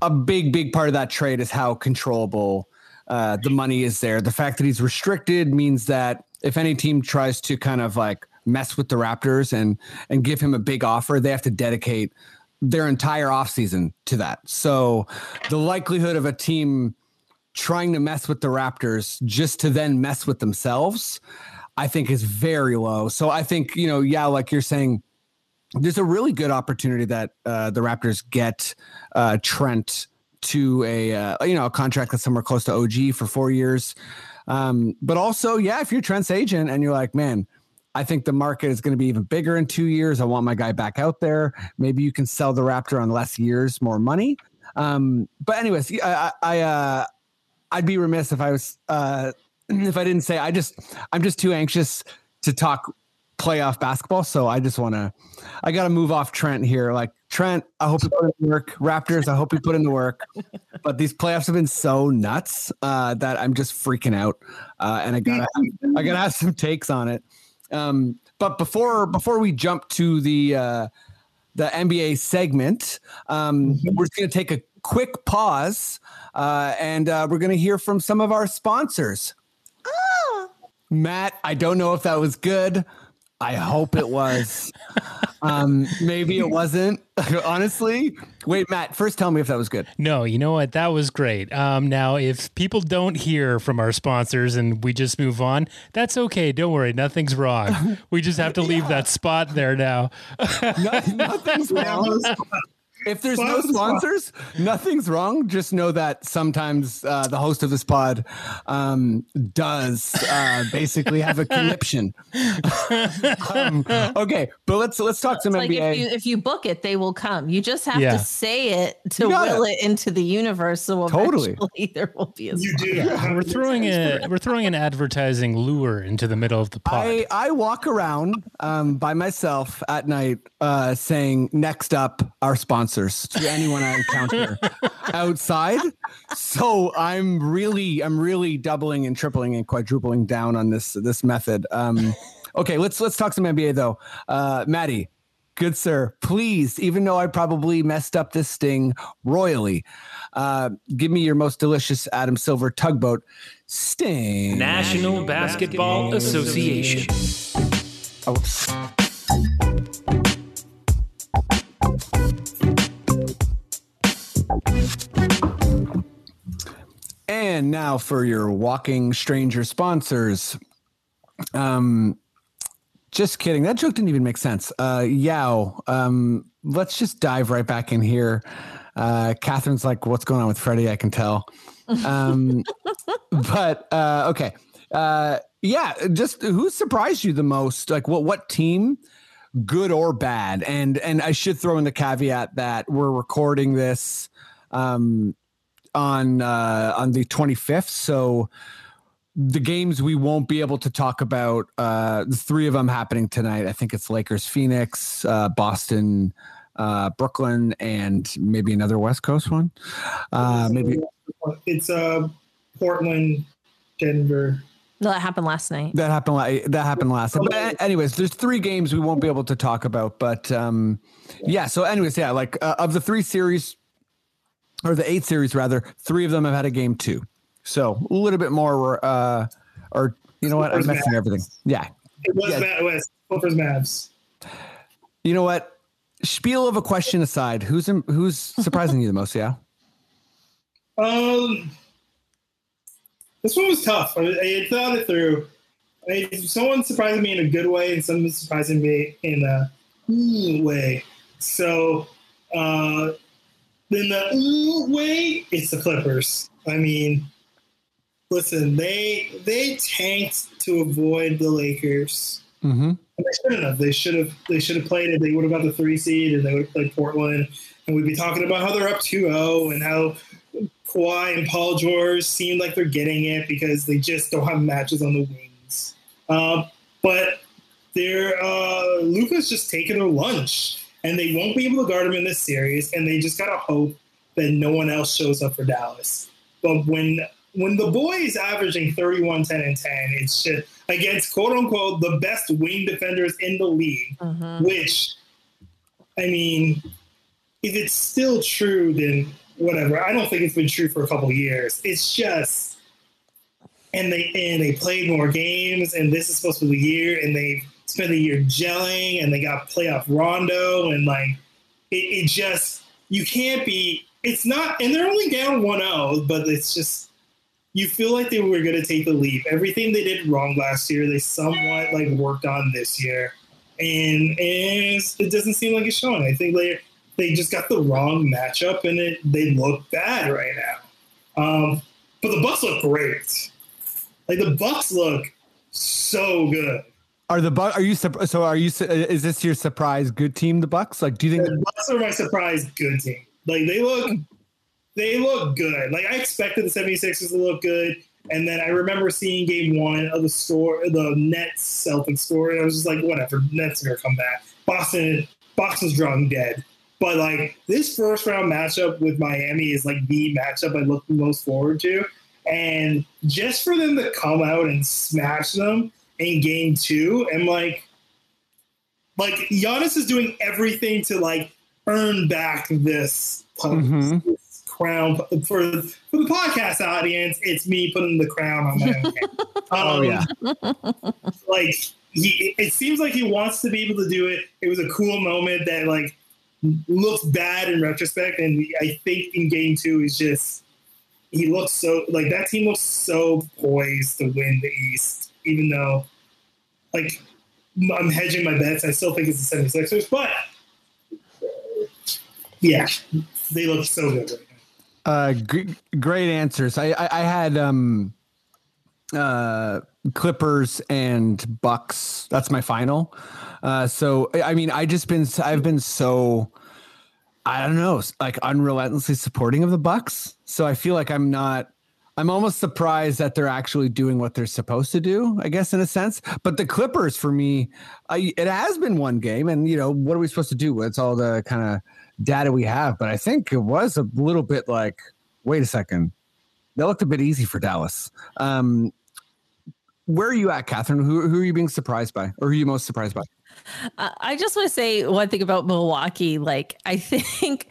a big big part of that trade is how controllable uh the money is there the fact that he's restricted means that if any team tries to kind of like mess with the Raptors and and give him a big offer they have to dedicate their entire offseason to that so the likelihood of a team trying to mess with the Raptors just to then mess with themselves, I think is very low. So I think, you know, yeah, like you're saying, there's a really good opportunity that uh, the Raptors get uh, Trent to a uh, you know a contract that's somewhere close to OG for four years. Um, but also, yeah, if you're Trent's agent and you're like, man, I think the market is going to be even bigger in two years. I want my guy back out there. Maybe you can sell the Raptor on less years, more money. Um, but anyways, I, I uh, I'd be remiss if I was uh, (clears throat) if I didn't say I just I'm just too anxious to talk playoff basketball. So I just want to I got to move off Trent here. Like Trent, I hope you put in the work. Raptors, I hope you put in the work. But these playoffs have been so nuts uh, that I'm just freaking out, uh, and I gotta I gotta have some takes on it. Um, but before before we jump to the uh, the NBA segment, um, we're just gonna take a quick pause, uh, and uh, we're gonna hear from some of our sponsors. Matt, I don't know if that was good. I hope it was. (laughs) um, maybe it wasn't. (laughs) Honestly, wait, Matt. First, tell me if that was good. No, you know what? That was great. Um, now, if people don't hear from our sponsors and we just move on, that's okay. Don't worry, nothing's wrong. (laughs) We just have to leave that spot there now. No- nothing's wrong. If there's no sponsors, nothing's wrong. Just know that sometimes uh, the host of this pod um, does uh, basically have a conniption. (laughs) um, okay, but let's let's talk some It's like NBA. if you if you book it, they will come. You just have Yeah. to say it to will it into the universe. So Totally. (laughs) there will be a You do. We're throwing a we're throwing an advertising lure into the middle of the pod. I, I walk around um, by myself at night uh, saying, next up, our sponsors to anyone I encounter (laughs) outside. So I'm really, I'm really doubling and tripling and quadrupling down on this this method. Um, (laughs) okay, let's let's talk some NBA though. Uh, Maddie, good sir, please, even though I probably messed up this sting royally, uh, give me your most delicious Adam Silver tugboat sting. National Basketball Association. Oh, And now for your walking stranger sponsors. Um, just kidding. That joke didn't even make sense. Uh, Yao, um, let's just dive right back in here. Uh, Catherine's like, what's going on with Freddie? I can tell. Um, (laughs) but uh, okay. Uh, yeah, just who surprised you the most? Like, what what team, good or bad? And and I should throw in the caveat that we're recording this um, on uh, on the 25th, so the games we won't be able to talk about. Uh, the three of them happening tonight. I think it's Lakers, Phoenix, uh, Boston, uh, Brooklyn, and maybe another West Coast one. Uh, maybe It's uh, Portland, Denver. No, that happened last night. That happened. la- That happened last. But anyways, there's three games we won't be able to talk about. But um, yeah. So anyways, yeah. Like uh, of the three series, or the eight series rather, three of them have had a game two. So a little bit more. Uh, or you know what? I'm messing Mavs. everything. Yeah. It was Yeah. Matt West. Clippers, Mavs. You know what? Spiel of a question aside, who's who's surprising you the most? Yeah. Um, this one was tough. I, I thought it through. I, someone surprised me in a good way, and someone surprising me in a way. So, uh, in the ooh way, it's the Clippers. I mean, listen, they they tanked to avoid the Lakers. Mm-hmm. They shouldn't have. They should have. They should have played it. They would have got the three seed, and they would have played Portland, and we'd be talking about how they're up 2-0 and how Kawhi and Paul George seem like they're getting it because they just don't have matches on the wings. Um, but they're uh, Luka's just taking their lunch, and they won't be able to guard him in this series. And they just gotta hope that no one else shows up for Dallas. But when when the boy is averaging 31, 10, and 10, it's just against quote unquote the best wing defenders in the league, Mhm. which I mean, if it's still true, then whatever. I don't think it's been true for a couple of years. It's just and they and they played more games, and this is supposed to be the year, and they spent the year gelling, and they got playoff Rondo, and like it, it just you can't be. It's not, and they're only down 1-0, but it's just you feel like they were going to take the leap. Everything they did wrong last year, they somewhat like worked on this year, and, and it doesn't seem like it's showing. I think they they just got the wrong matchup, and it they look bad right now. Um, but the Bucks look great. Like the Bucks look so good. Are the Buck? Are you so? Are you? Is this your surprise good team? The Bucks? Like, do you think? The Bucks are my surprise good team. Like they look they look good. Like I expected the 76ers to look good. And then I remember seeing game one of the store the Nets Celtics story. I was just like, whatever, Nets are gonna come back. Boston Boston's drawn dead. But like this first round matchup with Miami is like the matchup I look most forward to. And just for them to come out and smash them in game two, and like like Giannis is doing everything to like earn back this, Mhm. this crown for for the podcast audience. It's me putting the crown on my own head. Oh Um, yeah. like he it seems like he wants to be able to do it. It was a cool moment that like looks bad in retrospect, and I think in game two he's just he looks so like that team looks so poised to win the East, even though like I'm hedging my bets. I still think it's the 76ers, but yeah, they look so good right now. Uh, g- great answers. I, I, I had um, uh, Clippers and Bucks. That's my final. Uh, so I mean, I just been I've been so I don't know, like unrelentlessly supporting of the Bucks. So I feel like I'm not. I'm almost surprised that they're actually doing what they're supposed to do. I guess in a sense, but the Clippers for me, I, it has been one game, and you know what are we supposed to do? It's all the kind of data we have, but I think it was a little bit like, wait a second, that looked a bit easy for Dallas. Um, where are you at, Catherine? Who, who are you being surprised by, or who are you most surprised by? I just want to say one thing about Milwaukee. Like, I (laughs) think,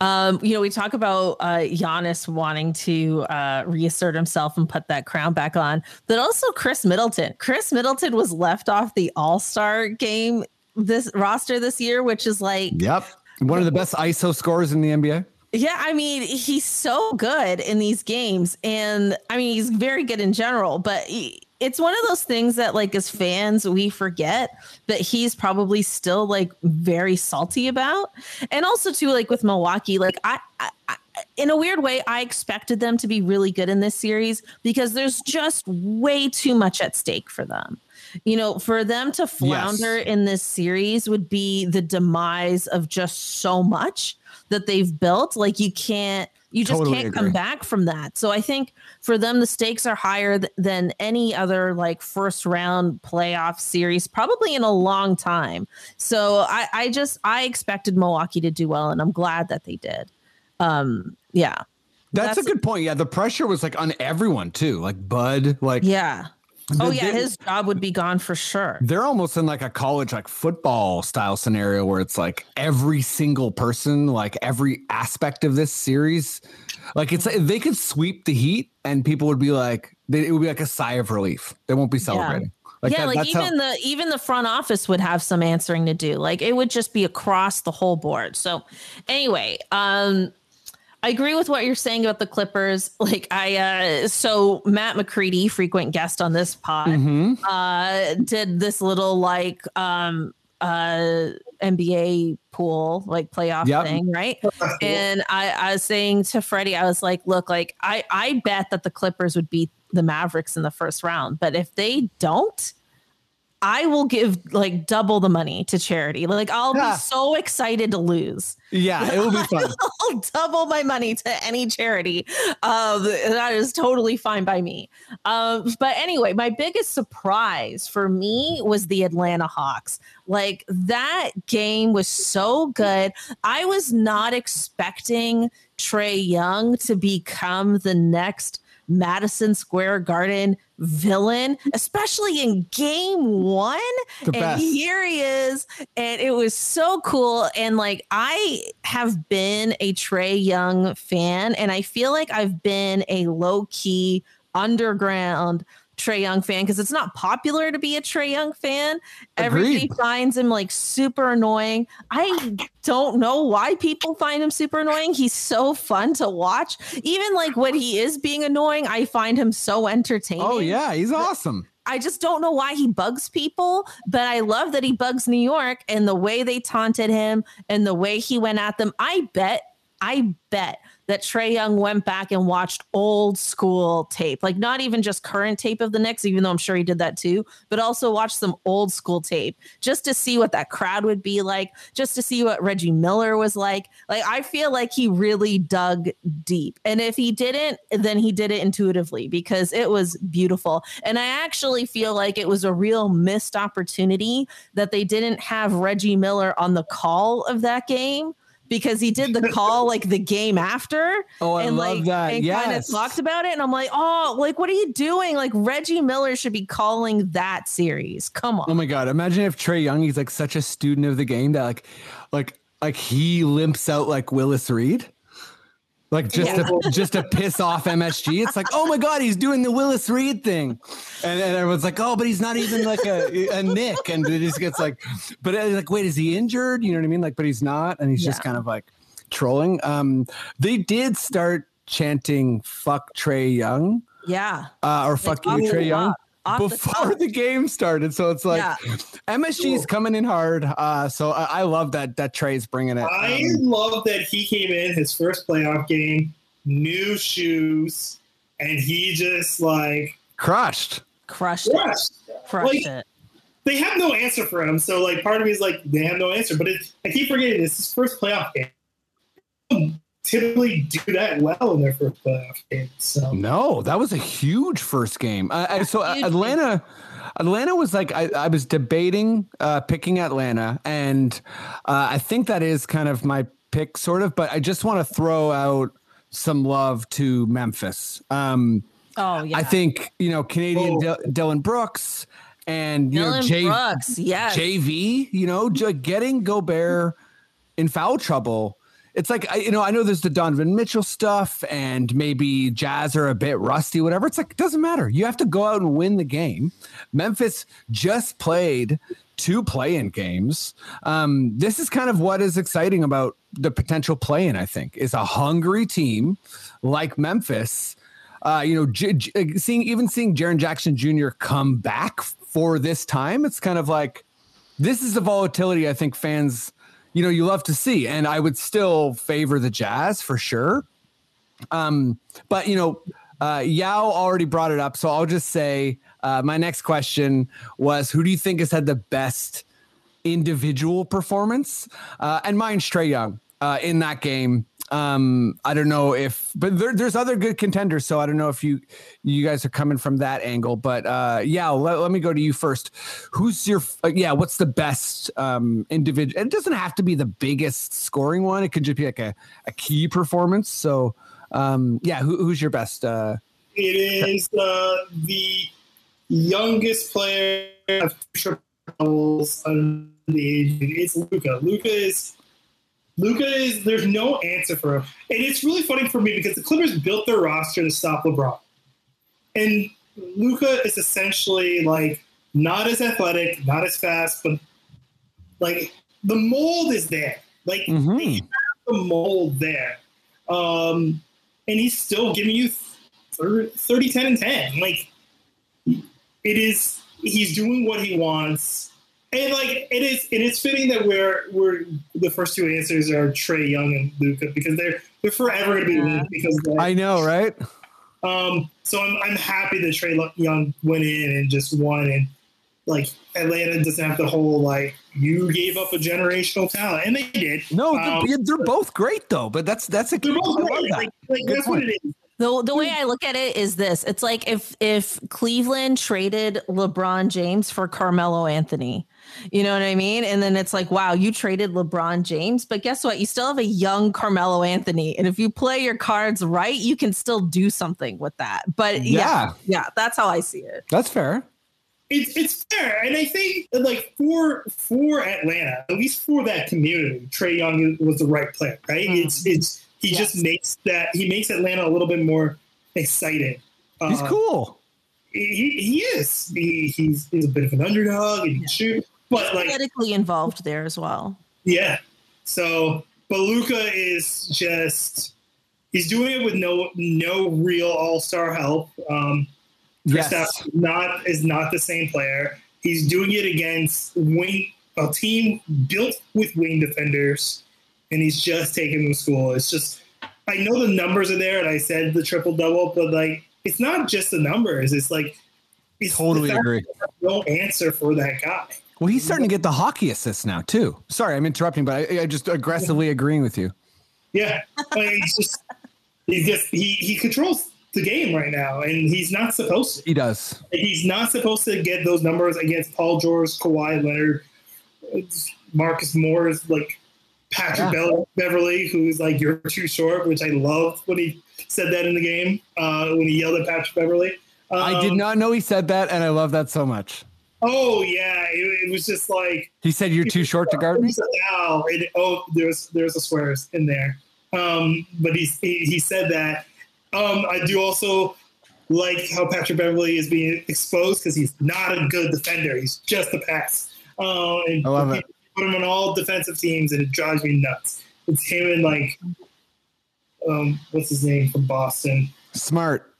um, you know, we talk about uh, Giannis wanting to uh, reassert himself and put that crown back on, but also Khris Middleton. Khris Middleton was left off the All Star game this roster this year, which is like, Yep, one of the best ISO scores in the NBA. yeah, I mean, he's so good in these games. And I mean, he's very good in general, but he, it's one of those things that, like, as fans, we forget that he's probably still like very salty about. And also, too, like with Milwaukee, like, I, I, I in a weird way, I expected them to be really good in this series because there's just way too much at stake for them. You know, for them to flounder in this series would be the demise of just so much that they've built. Like you can't, you just Totally can't agree. come back from that. So I think for them, the stakes are higher th- than any other like first round playoff series, probably in a long time. So I, I just, I expected Milwaukee to do well, and I'm glad that they did. Um, yeah, That's, That's- a good point. Yeah, the pressure was like on everyone too. Like Bud, like yeah. Oh yeah, his job would be gone for sure. they're almost in like a college like football style scenario where it's like every single person, like every aspect of this series, like it's they could sweep the Heat and people would be like, they, it would be like a sigh of relief. They won't be celebrating. Like yeah, that- like that's how- even the even the front office would have some answering to do. Like it would just be across the whole board. So anyway, um I agree with what you're saying about the Clippers. (laughs) Like I uh so Matt McCready, frequent guest on this pod, Mhm. uh did this little like um uh NBA pool like playoff Yep. thing, right? (laughs) And I, I was saying to Freddie, I was like, look, like I, I bet that the Clippers would beat the Mavericks in the first round. But if they don't, I will give like double the money to charity. Like I'll Yeah. be so excited to lose. yeah, it will be fun. (laughs) I'll double my money to any charity. Um, that is totally fine by me. Um, but anyway, my biggest surprise for me was the Atlanta Hawks. Like that game was so good. I was not expecting Trae Young to become the next Madison Square Garden villain, especially in game one. The and best. here he is. And it was so cool. And like, I have been a Trae Young fan, and I feel like I've been a low key underground Trae Young fan because it's not popular to be a Trae Young fan. Everybody finds him like super annoying. I don't know why people find him super annoying. He's so fun to watch. Even like when he is being annoying, I find him so entertaining. Oh yeah, he's awesome. I just don't know why he bugs people, but I love that he bugs New York and the way they taunted him and the way he went at them. I bet, I bet that Trae Young went back and watched old school tape, like not even just current tape of the Knicks, even though I'm sure he did that too, but also watched some old school tape just to see what that crowd would be like, just to see what Reggie Miller was like. Like, I feel like he really dug deep. And if he didn't, then he did it intuitively because it was beautiful. And I actually feel like it was a real missed opportunity that they didn't have Reggie Miller on the call of that game because he did the call like the game after (laughs) Oh, I and love like that. and kind of talked about it and i'm like oh like what are you doing like reggie miller should be calling that series come on Oh my god! Imagine if Trae Young, he's like such a student of the game that like, like, like he limps out like Willis Reed. Like just to just to piss off MSG. It's like, oh my god, he's doing the Willis Reed thing, and, and everyone's like, oh, but he's not even like a, a Knick, and it just gets like, but uh, like, wait, is he injured? You know what I mean? Like, but he's not, and he's just kind of like trolling. Um, they did start chanting "fuck Trae Young" Yeah. uh, or "fuck you, Trae Young." Top- off the Before top. the game started, so it's like Yeah. MSG's coming in hard. Uh, so I, I love that that Trae's bringing it. I Um, love that he came in his first playoff game, new shoes, and he just like crushed. crushed it. crushed. Crushed Like, it. They have no answer for him, so like part of me is like they have no answer. But it, I keep forgetting this is his first playoff game. They don't Typically do that well in their first playoff game. So No, that was a huge first game. Uh, I- so Atlanta, Atlanta was like I, I was debating uh, picking Atlanta, and uh, I think that is kind of my pick, sort of. But I just want to throw out some love to Memphis. Um, Oh yeah. I think you know Canadian Oh. Dil- Dillon Brooks and you know Dillon J- Brooks. Yes. JV, you know, j- getting Gobert in foul trouble. It's like I, you know, I know there's the Donovan Mitchell stuff, and maybe Jazz are a bit rusty, whatever. It's like it doesn't matter. You have to go out and win the game. Memphis just played two play-in games. Um, this is kind of what is exciting about the potential play-in. I think is a hungry team like Memphis. Uh, you know, J- J- seeing even seeing Jaren Jackson Jr. come back for this time, it's kind of like this is the volatility I think fans, you know, you love to see. And I would still favor the Jazz for sure. Um, but you know, uh, Yao already brought it up, so I'll just say uh, my next question was, who do you think has had the best individual performance? Uh, and mine's Trae Young uh, in that game. Um, I don't know if, but there, there's other good contenders, so I don't know if you you guys are coming from that angle. But uh, yeah, let, let me go to you first. Who's your uh, yeah? What's the best um, individual? It doesn't have to be the biggest scoring one. It could just be like a, a key performance. So um, yeah, who, who's your best? Uh, it is uh, the youngest player of the age. It's Luka. Luka is Luka is there's no answer for him, and it's really funny for me because the Clippers built their roster to stop LeBron, and Luka is essentially like not as athletic, not as fast, but like the mold is there. Like Mhm. they have the mold there, um, and he's still giving you 30, 30 10 and 10 like it is he's doing what he wants and like it is it is fitting that we're we're the first two answers are Trae Young and Luka because they're they're forever going to be Yeah. linked because like, I know, right? um so I'm I'm happy that Trae Young went in and just won and like Atlanta doesn't have the whole like you gave up a generational talent and they did No, Um, they're, they're both great though. But that's that's a they're both great. that. like, like Good that's point. what it is The, the way I look at it is this it's like if if Cleveland traded LeBron James for Carmelo Anthony. You know what I mean? And then it's like, wow, you traded LeBron James, but guess what? You still have a young Carmelo Anthony. And if you play your cards right, you can still do something with that. But yeah, Yeah. yeah, that's how I see it. That's fair. it's it's fair, and I think like for for Atlanta, at least for that community, Trae Young was the right player, right? Mm. It's it's he Yes. just makes that he makes Atlanta a little bit more exciting. He's Uh, cool. He, he is. He, he's he's a bit of an underdog and he can shoot, but like Politically involved there as well. yeah. So, but Luka is just he's doing it with no no real all star help. Um, Yes. Kristaps not is not the same player. He's doing it against wing a team built with wing defenders, and he's just taking them to school. It's just I know the numbers are there, and I said the triple double, but like it's not just the numbers. It's like it's Totally fact agree. No answer for that guy. Well, he's starting to get the hockey assists now too. Sorry, I'm interrupting, but I, I just aggressively agreeing with you. Yeah, like, he's just he's just he he controls the game right now, and he's not supposed to. He does. He's not supposed to get those numbers against Paul George, Kawhi Leonard, Marcus Morris, like Patrick Bell- Beverley, who's like you're too short, which I loved when he said that in the game uh, when he yelled at Patrick Beverley. I did Um, not know he said that, and I love that so much. Oh yeah, it, it was just like He said you're too short to guard me. Now, it, oh, there's there's a swears in there. Um, but he's, he he said that. Um, I do also like how Patrick Beverley is being exposed because he's not a good defender. He's just a pass. Uh, and I love it. Put him on all defensive teams, and it drives me nuts. It's him and like, um, what's his name from Boston? Smart.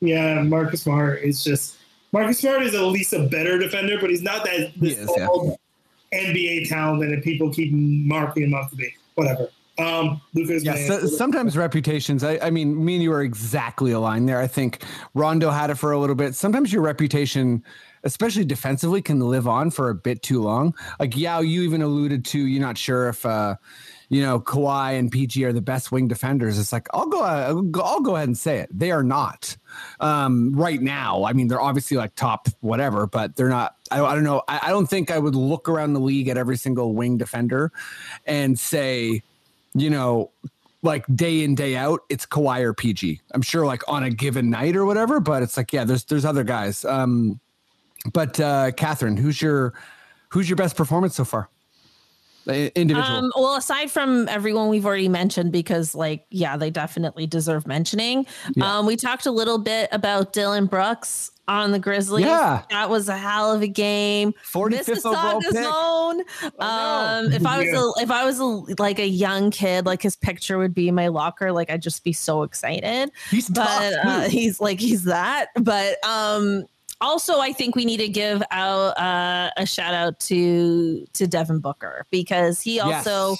Yeah, Marcus Smart is just Marcus Smart is at least a better defender, but he's not that He this is, yeah. old NBA talent that people keep marking him up to be. Whatever. Um, Lucas. Yeah, so, sometimes reputations. I, I mean, me and you are exactly aligned there. I think Rondo had it for a little bit. Sometimes your reputation, especially defensively, can live on for a bit too long. Like Yao, you even alluded to. You're not sure if uh, you know Kawhi and PG are the best wing defenders. It's like I'll go. I'll go, ahead and say it. They are not um, right now. I mean, they're obviously like top whatever, but they're not. I, I don't know. I, I don't think I would look around the league at every single wing defender and say you know, like day in day out, it's Kawhi or PG. I'm sure like on a given night or whatever, but it's like yeah, there's there's other guys. Um, but uh, Catherine, who's your who's your best performance so far? Individual. Um, well, aside from everyone we've already mentioned, because like, yeah, they definitely deserve mentioning. Yeah. Um, we talked a little bit about Dillon Brooks on the Grizzlies. Yeah. that was a hell of a game. 45th overall Mississauga pick. zone. I Um, if I was Yeah. a, if I was a, like a young kid, like his picture would be in my locker. Like I'd just be so excited. He's But tough. uh, he's like he's that. But um, also, I think we need to give out uh, a shout out to to Devin Booker because he Yes. also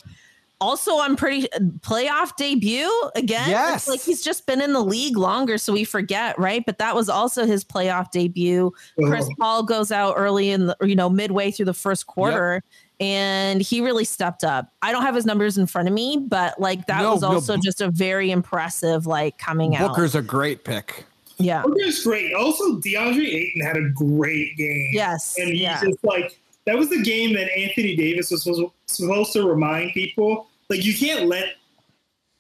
also I'm pretty playoff debut again. It's Yes. like he's just been in the league longer, so we forget, right? But that was also his playoff debut. Chris Paul goes out early in the you know midway through the first quarter. And he really stepped up. I don't have his numbers in front of me, but like that No, was also Bo- just a very impressive like coming out. Booker's a great pick. Yeah. Booker's great. Also, DeAndre Ayton had a great game. Yes. and he yeah. just like that was the game that Anthony Davis was supposed, supposed to remind people like you can't let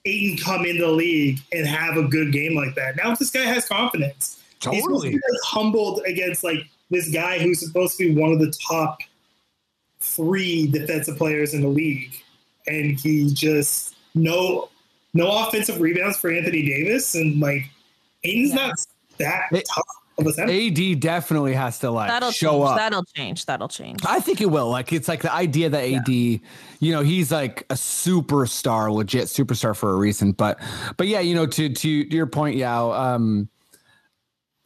Ayton come into the league and have a good game like that. Now this guy has confidence. He's to like, humbled against like this guy who's supposed to be one of the top three defensive players in the league, and he just no no offensive rebounds for Anthony Davis, and like Ayton's Yeah. not that It- tough of a center. AD definitely has to like That'll show change. up. That'll change. That'll change. I think it will. Like it's like the idea that AD, you know, he's like a superstar, legit superstar for a reason. But but yeah, you know, to to your point, Yao, um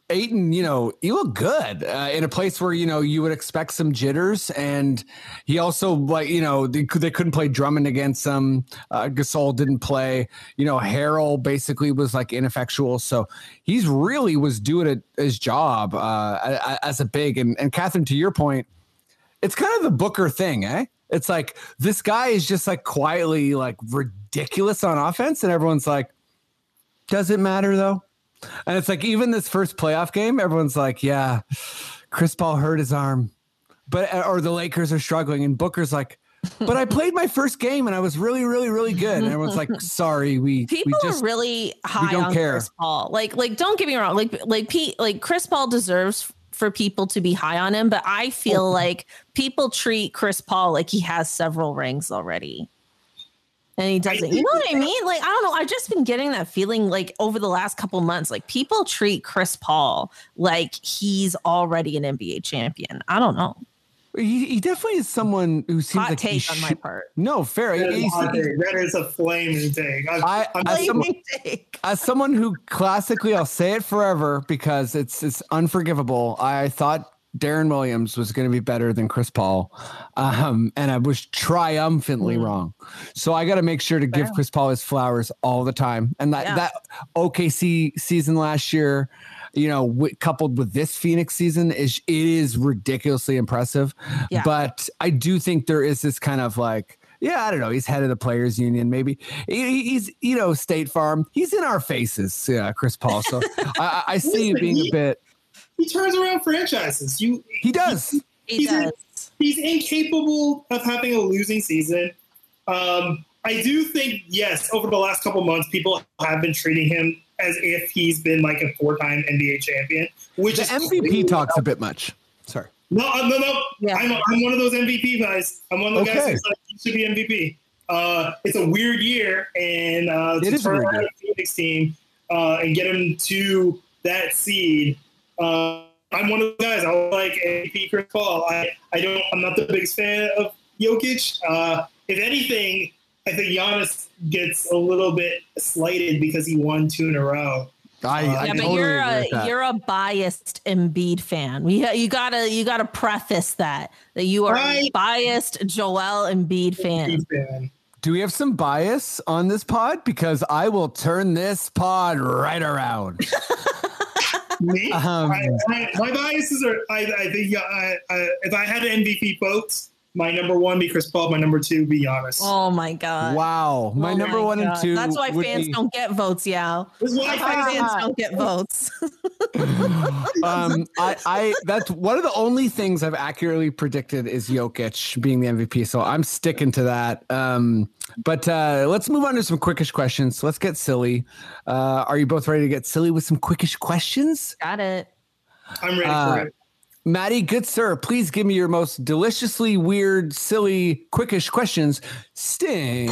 Ayton, you know, you look good uh, in a place where you know you would expect some jitters, and he also like you know they, they couldn't play Drummond against him. Uh, Gasol didn't play. You know, Harrell basically was like ineffectual, so he's really was doing it, his job uh, as a big. And and Catherine, to your point, it's kind of the Booker thing, eh? It's like this guy is just like quietly like ridiculous on offense, and everyone's like, does it matter though? And it's like even this first playoff game, everyone's like, yeah, Chris Paul hurt his arm, but uh, or the Lakers are struggling, and Booker's like, but I played my first game and I was really, really, really good. And everyone's like, (laughs) sorry, we People we just are really high on care. Chris Paul. Like, like, don't get me wrong. Like, like Pete, like Chris Paul deserves for people to be high on him, but I feel oh. like people treat Chris Paul like he has several rings already. And he doesn't. You know what I mean? Like, I don't know. I've just been getting that feeling like over the last couple months, like people treat Chris Paul like he's already an NBA champion. I don't know. he, he definitely is someone who seems Hot like he take on my part. No, fair. That is, He's- a hot take. That is a flaming take. I, I, I'm as, someone, take. as someone who classically, I'll say it forever because it's it's unforgivable. I thought Deron Williams was going to be better than Chris Paul, um, and I was triumphantly Mm. wrong. So I got to make sure to give Chris Paul his flowers all the time. And that Yeah. that OKC season last year, you know, w- coupled with this Phoenix season, is it is ridiculously impressive. Yeah. But I do think there is this kind of like. Yeah, I don't know. He's head of the players union. Maybe He- he's, you know, State Farm. He's in our faces, yeah, Chris Paul. So (laughs) I, I see it being a bit. He turns around franchises. You He does. He He's in- does. he's incapable of having a losing season. Um, I do think, yes, over the last couple months, people have been treating him as if he's been like a four-time NBA champion, which The is MVP talks a bit much. Sorry. No, uh, no, no. Yeah. I'm, I'm one of those MVP guys. I'm one of the guys Okay. who's like, he should be MVP. Uh, it's a weird year, and uh, to turn around year. the Phoenix team uh, and get him to that seed. Uh, I'm one of the guys. I like AP Chris Paul. I, I don't. I'm not the biggest fan of Jokic. Uh, if anything, I think Giannis gets a little bit slighted because he won two in a row. I, I yeah, but totally you're a that. you're a biased Embiid fan. We you gotta you gotta preface that that you are a biased Joel Embiid fan. Big fan. Do we have some bias on this pod? Because I will turn this pod right around. (laughs) Me? Um, I, I, my biases are. I, I think yeah, I, I, if I had MVP votes, my number one be Chris Paul. My number two be Giannis. Oh my god! wow. My Oh number one and two. That's why would fans be- don't get votes, Yao. This is why That's why fans- fans don't get (laughs) votes. (laughs) um, I, I that's one of the only things I've accurately predicted is Jokic being the MVP. So I'm sticking to that. Um, but uh, let's move on to some quickish questions. Let's get silly. Uh, are you both ready to get silly with some quickish questions? Got it. I'm ready Uh, for it. Maddie, good sir, please give me your most deliciously weird, silly, quickish questions. Sting.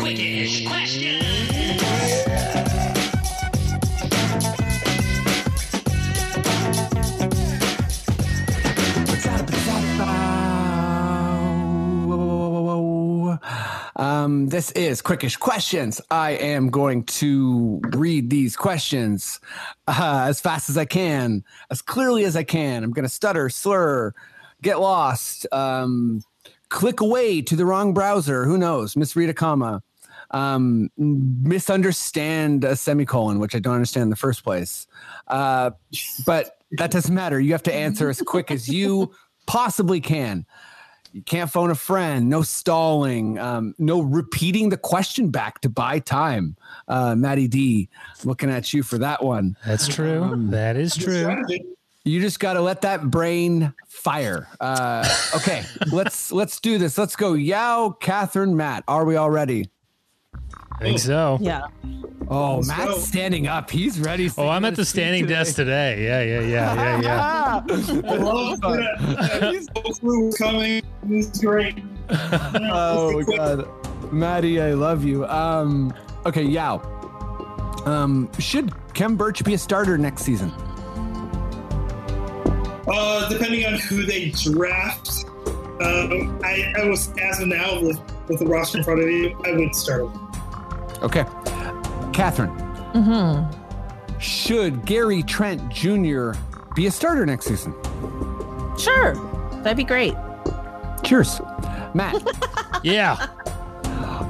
Um, this is quickish questions. I am going to read these questions uh, as fast as I can, as clearly as I can. I'm going to stutter, slur, get lost, um, click away to the wrong browser. Who knows? Misread a comma, um, misunderstand a semicolon, which I don't understand in the first place. Uh, but that doesn't matter. You have to answer as quick as you possibly can. You can't phone a friend. No stalling. Um, no repeating the question back to buy time. Uh, Maddie D, looking at you for that one. That's true. that is true. You just got to let that brain fire. Uh, okay, (laughs) let's let's do this. Let's go. Yao, Catherine, Matt. Are we all ready? I think so. Yeah. Oh, Let's Matt's go. standing up. He's ready. Oh, I'm at the standing desk today. Yeah, yeah, yeah, yeah, yeah. (laughs) I love that. (laughs) Flu was coming. This is great. (laughs) oh god maddie i love you um okay yao um should khem birch be a starter next season Uh, depending on who they draft, um, I, I was as of now with, with the roster in front of you, I would start him. Okay catherine Mm-hmm. should gary trent jr be a starter next season Sure. That'd be great. cheers matt (laughs) Yeah.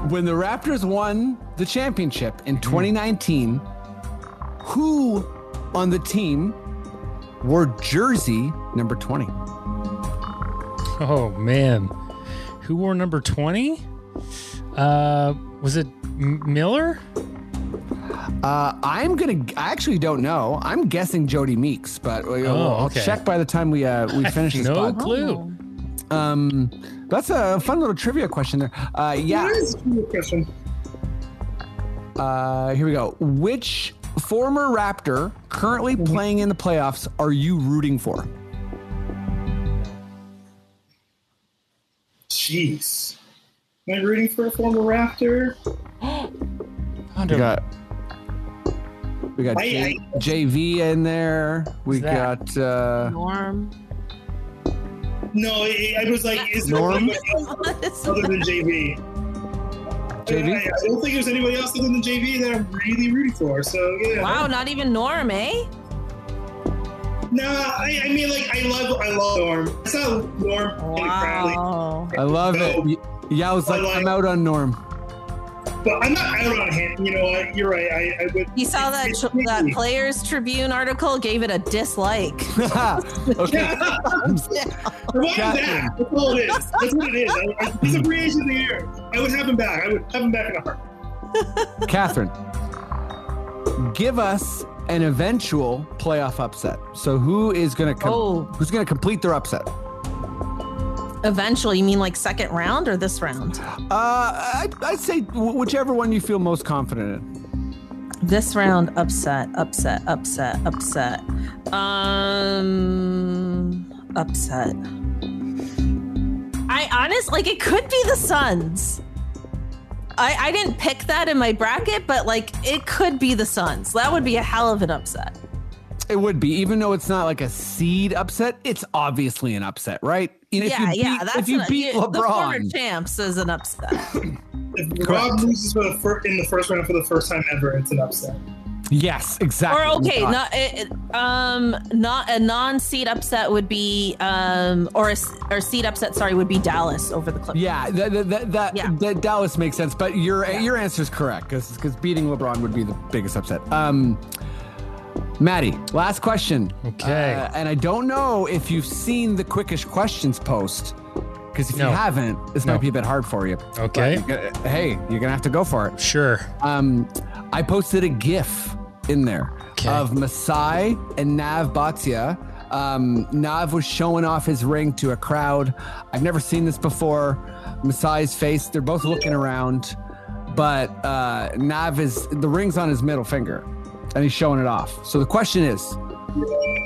when the raptors won the championship in 2019 who on the team wore jersey number 20 Oh man, who wore number twenty? Uh, was it M- Miller? Uh, I'm gonna. I actually don't know. I'm guessing Jodie Meeks, but uh, I'll okay. check by the time we uh, we (laughs) finish this. no pod. clue. Um, that's a fun little trivia question there. Uh, yeah. That is a question. Uh, here we go. Which former Raptor currently playing in the playoffs are you rooting for? Jeez. Am I rooting for a former Raptor? (gasps) We got. We got I- J- JV in there. We got. Uh, Norm. No, I, I was like, is there Norm? anybody else (laughs) other than JV? JV? I, I don't think there's anybody else other than JV that I'm really rooting for. So yeah. wow, not even Norm, eh? Nah, I, I mean like I love I love Norm. It's not Norm and Crowley, Wow. I love it. Y- Yeah, I was like, I like- I'm out on Norm. but I'm not out on him. You know what? You're right. I, I would. You saw that it's tr- that. Players Tribune article gave it a dislike. (laughs) okay. Rewind (laughs) that. That's all it is. That's what it is. I, I, he's a free agent of the year. I would have him back. I would have him back in a heart. Catherine, give us an eventual playoff upset. So who is going to com- Oh. who's going to complete their upset? Eventually, you mean like second round or this round? Uh, I, I'd say whichever one you feel most confident in. This round, upset, upset, upset, upset. Um, upset. I honest like it could be the Suns. I, I didn't pick that in my bracket, but like it could be the Suns. That would be a hell of an upset. It would be, even though it's not like a seed upset. It's obviously an upset, right? And if yeah, you beat, yeah. That's if you an- beat the former LeBron, champs is an upset. (coughs) If LeBron loses for the fir- in the first round for the first time ever, it's an upset. yes, exactly. or okay, God. not it, it- um, not a non-seed upset would be um, or a or seed upset. Sorry, would be Dallas over the Clippers. Yeah, that that, that, that, Yeah. that Dallas makes sense, but your Yeah. your answer is correct because beating LeBron would be the biggest upset. Um, Maddie, last question. Okay. Uh, and I don't know if you've seen the quickish questions post because if No. you haven't, this No. might be a bit hard for you. Okay. But you're hey, you're gonna have to go for it. Sure. Um, I posted a GIF in there Okay. of Masai and Nav Bhatia. Um, Nav was showing off his ring to a crowd. I've never seen this before. Masai's face, they're both looking around, but uh, Nav is the ring's on his middle finger and he's showing it off. So the question is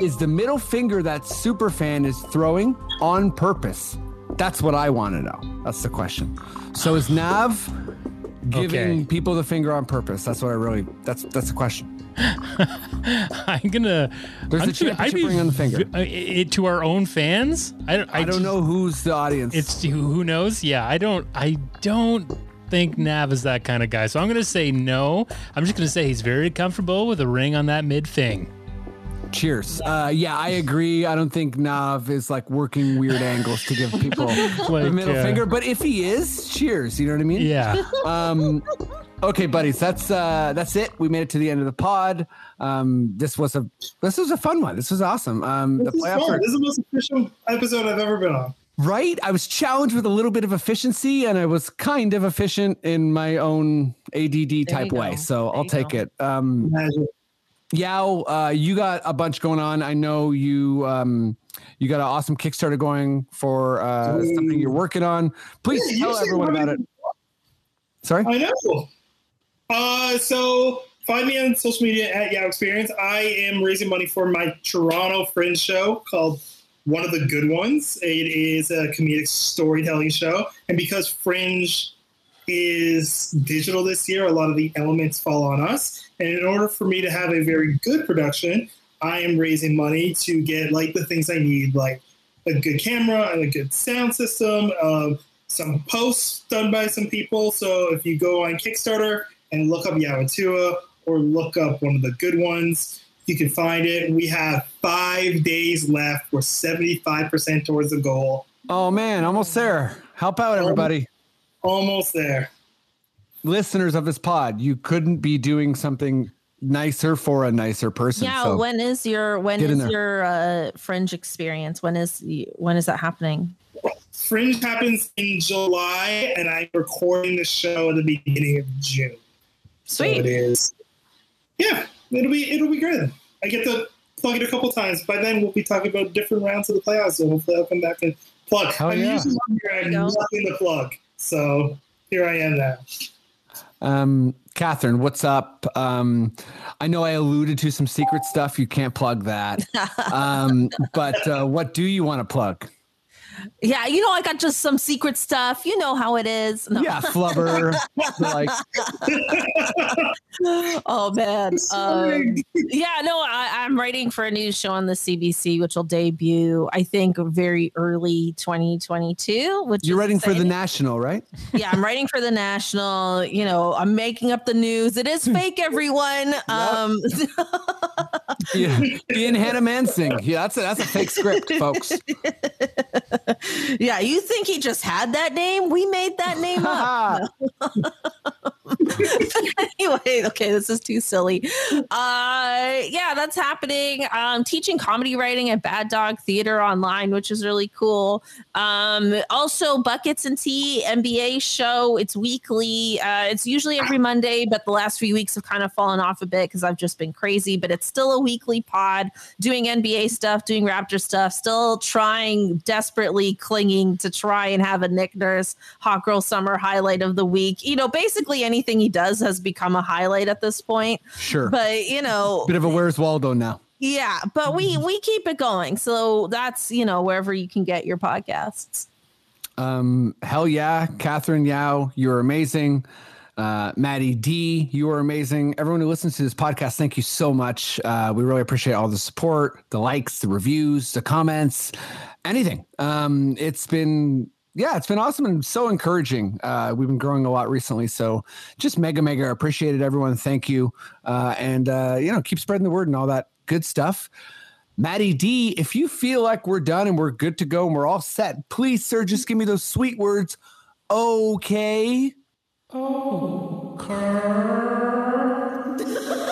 Is the middle finger that Superfan is throwing on purpose? That's what I want to know. That's the question. So is Nav giving Okay. people the finger on purpose? That's what I really. That's that's the question. (laughs) I'm gonna. There's I'm a championship I'd be on the finger. uh, it, to our own fans. I don't. I, don't just- know who's the audience. It's who knows. Yeah, I don't. I don't think Nav is that kind of guy. So I'm gonna say no. I'm just gonna say he's very comfortable with a ring on that mid thing. cheers. Uh, yeah, I agree. I don't think Nav is like working weird (laughs) angles to give people (laughs) the Like, middle uh, finger. But if he is, cheers. You know what I mean? Yeah. um okay buddies that's uh that's it we made it to the end of the pod um this was a this was a fun one this was awesome um the This is, fun. this is the most efficient episode I've ever been on. Right i was challenged with a little bit of efficiency and i was kind of efficient in my own add type way so There i'll take go. it um Imagine. Yao, uh, you got a bunch going on. I know you um, you got an awesome Kickstarter going for uh, something you're working on. Please Yeah, tell everyone about it. Sorry. I know. Uh, so find me on social media at Yao Experience. I am raising money for my Toronto Fringe show called One of the Good Ones. It is a comedic storytelling show, and because Fringe is digital this year, a lot of the elements fall on us. And in order for me to have a very good production, I am raising money to get like the things I need, like a good camera and a good sound system, um, some posts done by some people. So if you go on Kickstarter and look up Yawatua or look up one of the good ones, you can find it. We have five days left. We're 75% towards the goal. Oh man, almost there. Help out everybody. Almost there. Listeners of this pod, you couldn't be doing something nicer for a nicer person. Yeah. so when is your when Get in is there. your uh, fringe experience? When is when is that happening? Fringe happens in July, and I'm recording the show at the beginning of June. So it Sweet. is. Yeah, it'll be it'll be good. I get to plug it a couple times. By then, we'll be talking about different rounds of the playoffs. So hopefully, I'll come back and plug. Hell I'm yeah. usually on here. I have There you nothing to plug. So here I am now. um Catherine, what's up? Um I know I alluded to some secret stuff. You can't plug that. (laughs) Um, but uh, what do you want to plug? Yeah, you know, I got just some secret stuff. You know how it is. No. Yeah, flubber. (laughs) like oh man. (laughs) Um, yeah, no, I, I'm writing for a new show on the CBC, which will debut, I think, very early 2022. Which you're writing for the national, right? yeah, I'm writing for the National. You know, I'm making up the news. It is (laughs) fake, everyone. Um, Yeah. Ian Hanomansing. Yeah, that's a that's a fake script, folks. (laughs) yeah, you think he just had that name? We made that name up. (laughs) anyway, okay, this is too silly. Uh yeah, that's happening. Um teaching comedy writing at Bad Dog Theater online, which is really cool. Um also Buckets and Tea NBA show. It's weekly. Uh it's usually every Monday, but the last few weeks have kind of fallen off a bit because I've just been crazy, but it's still a weekly pod doing NBA stuff, doing Raptor stuff, still trying desperately clinging to try and have a Nick Nurse Hot Girl Summer highlight of the week. You know, basically anything he does has become a highlight at this point. Sure. But you know, Bit of a Where's Waldo now. yeah, but we we keep it going. So that's you know wherever you can get your podcasts. Um, hell yeah, Catherine Yao, you're amazing. Uh, Maddie D, you are amazing. Everyone who listens to this podcast, thank you so much. Uh, we really appreciate all the support, the likes, the reviews, the comments, anything. Um, it's been yeah, it's been awesome and so encouraging. Uh, we've been growing a lot recently, so just mega mega appreciated everyone. Thank you, uh, and uh, you know keep spreading the word and all that good stuff. Maddie D, if you feel like we're done and we're good to go and we're all set, please, sir, just give me those sweet words. Okay. Oh, okay. (laughs)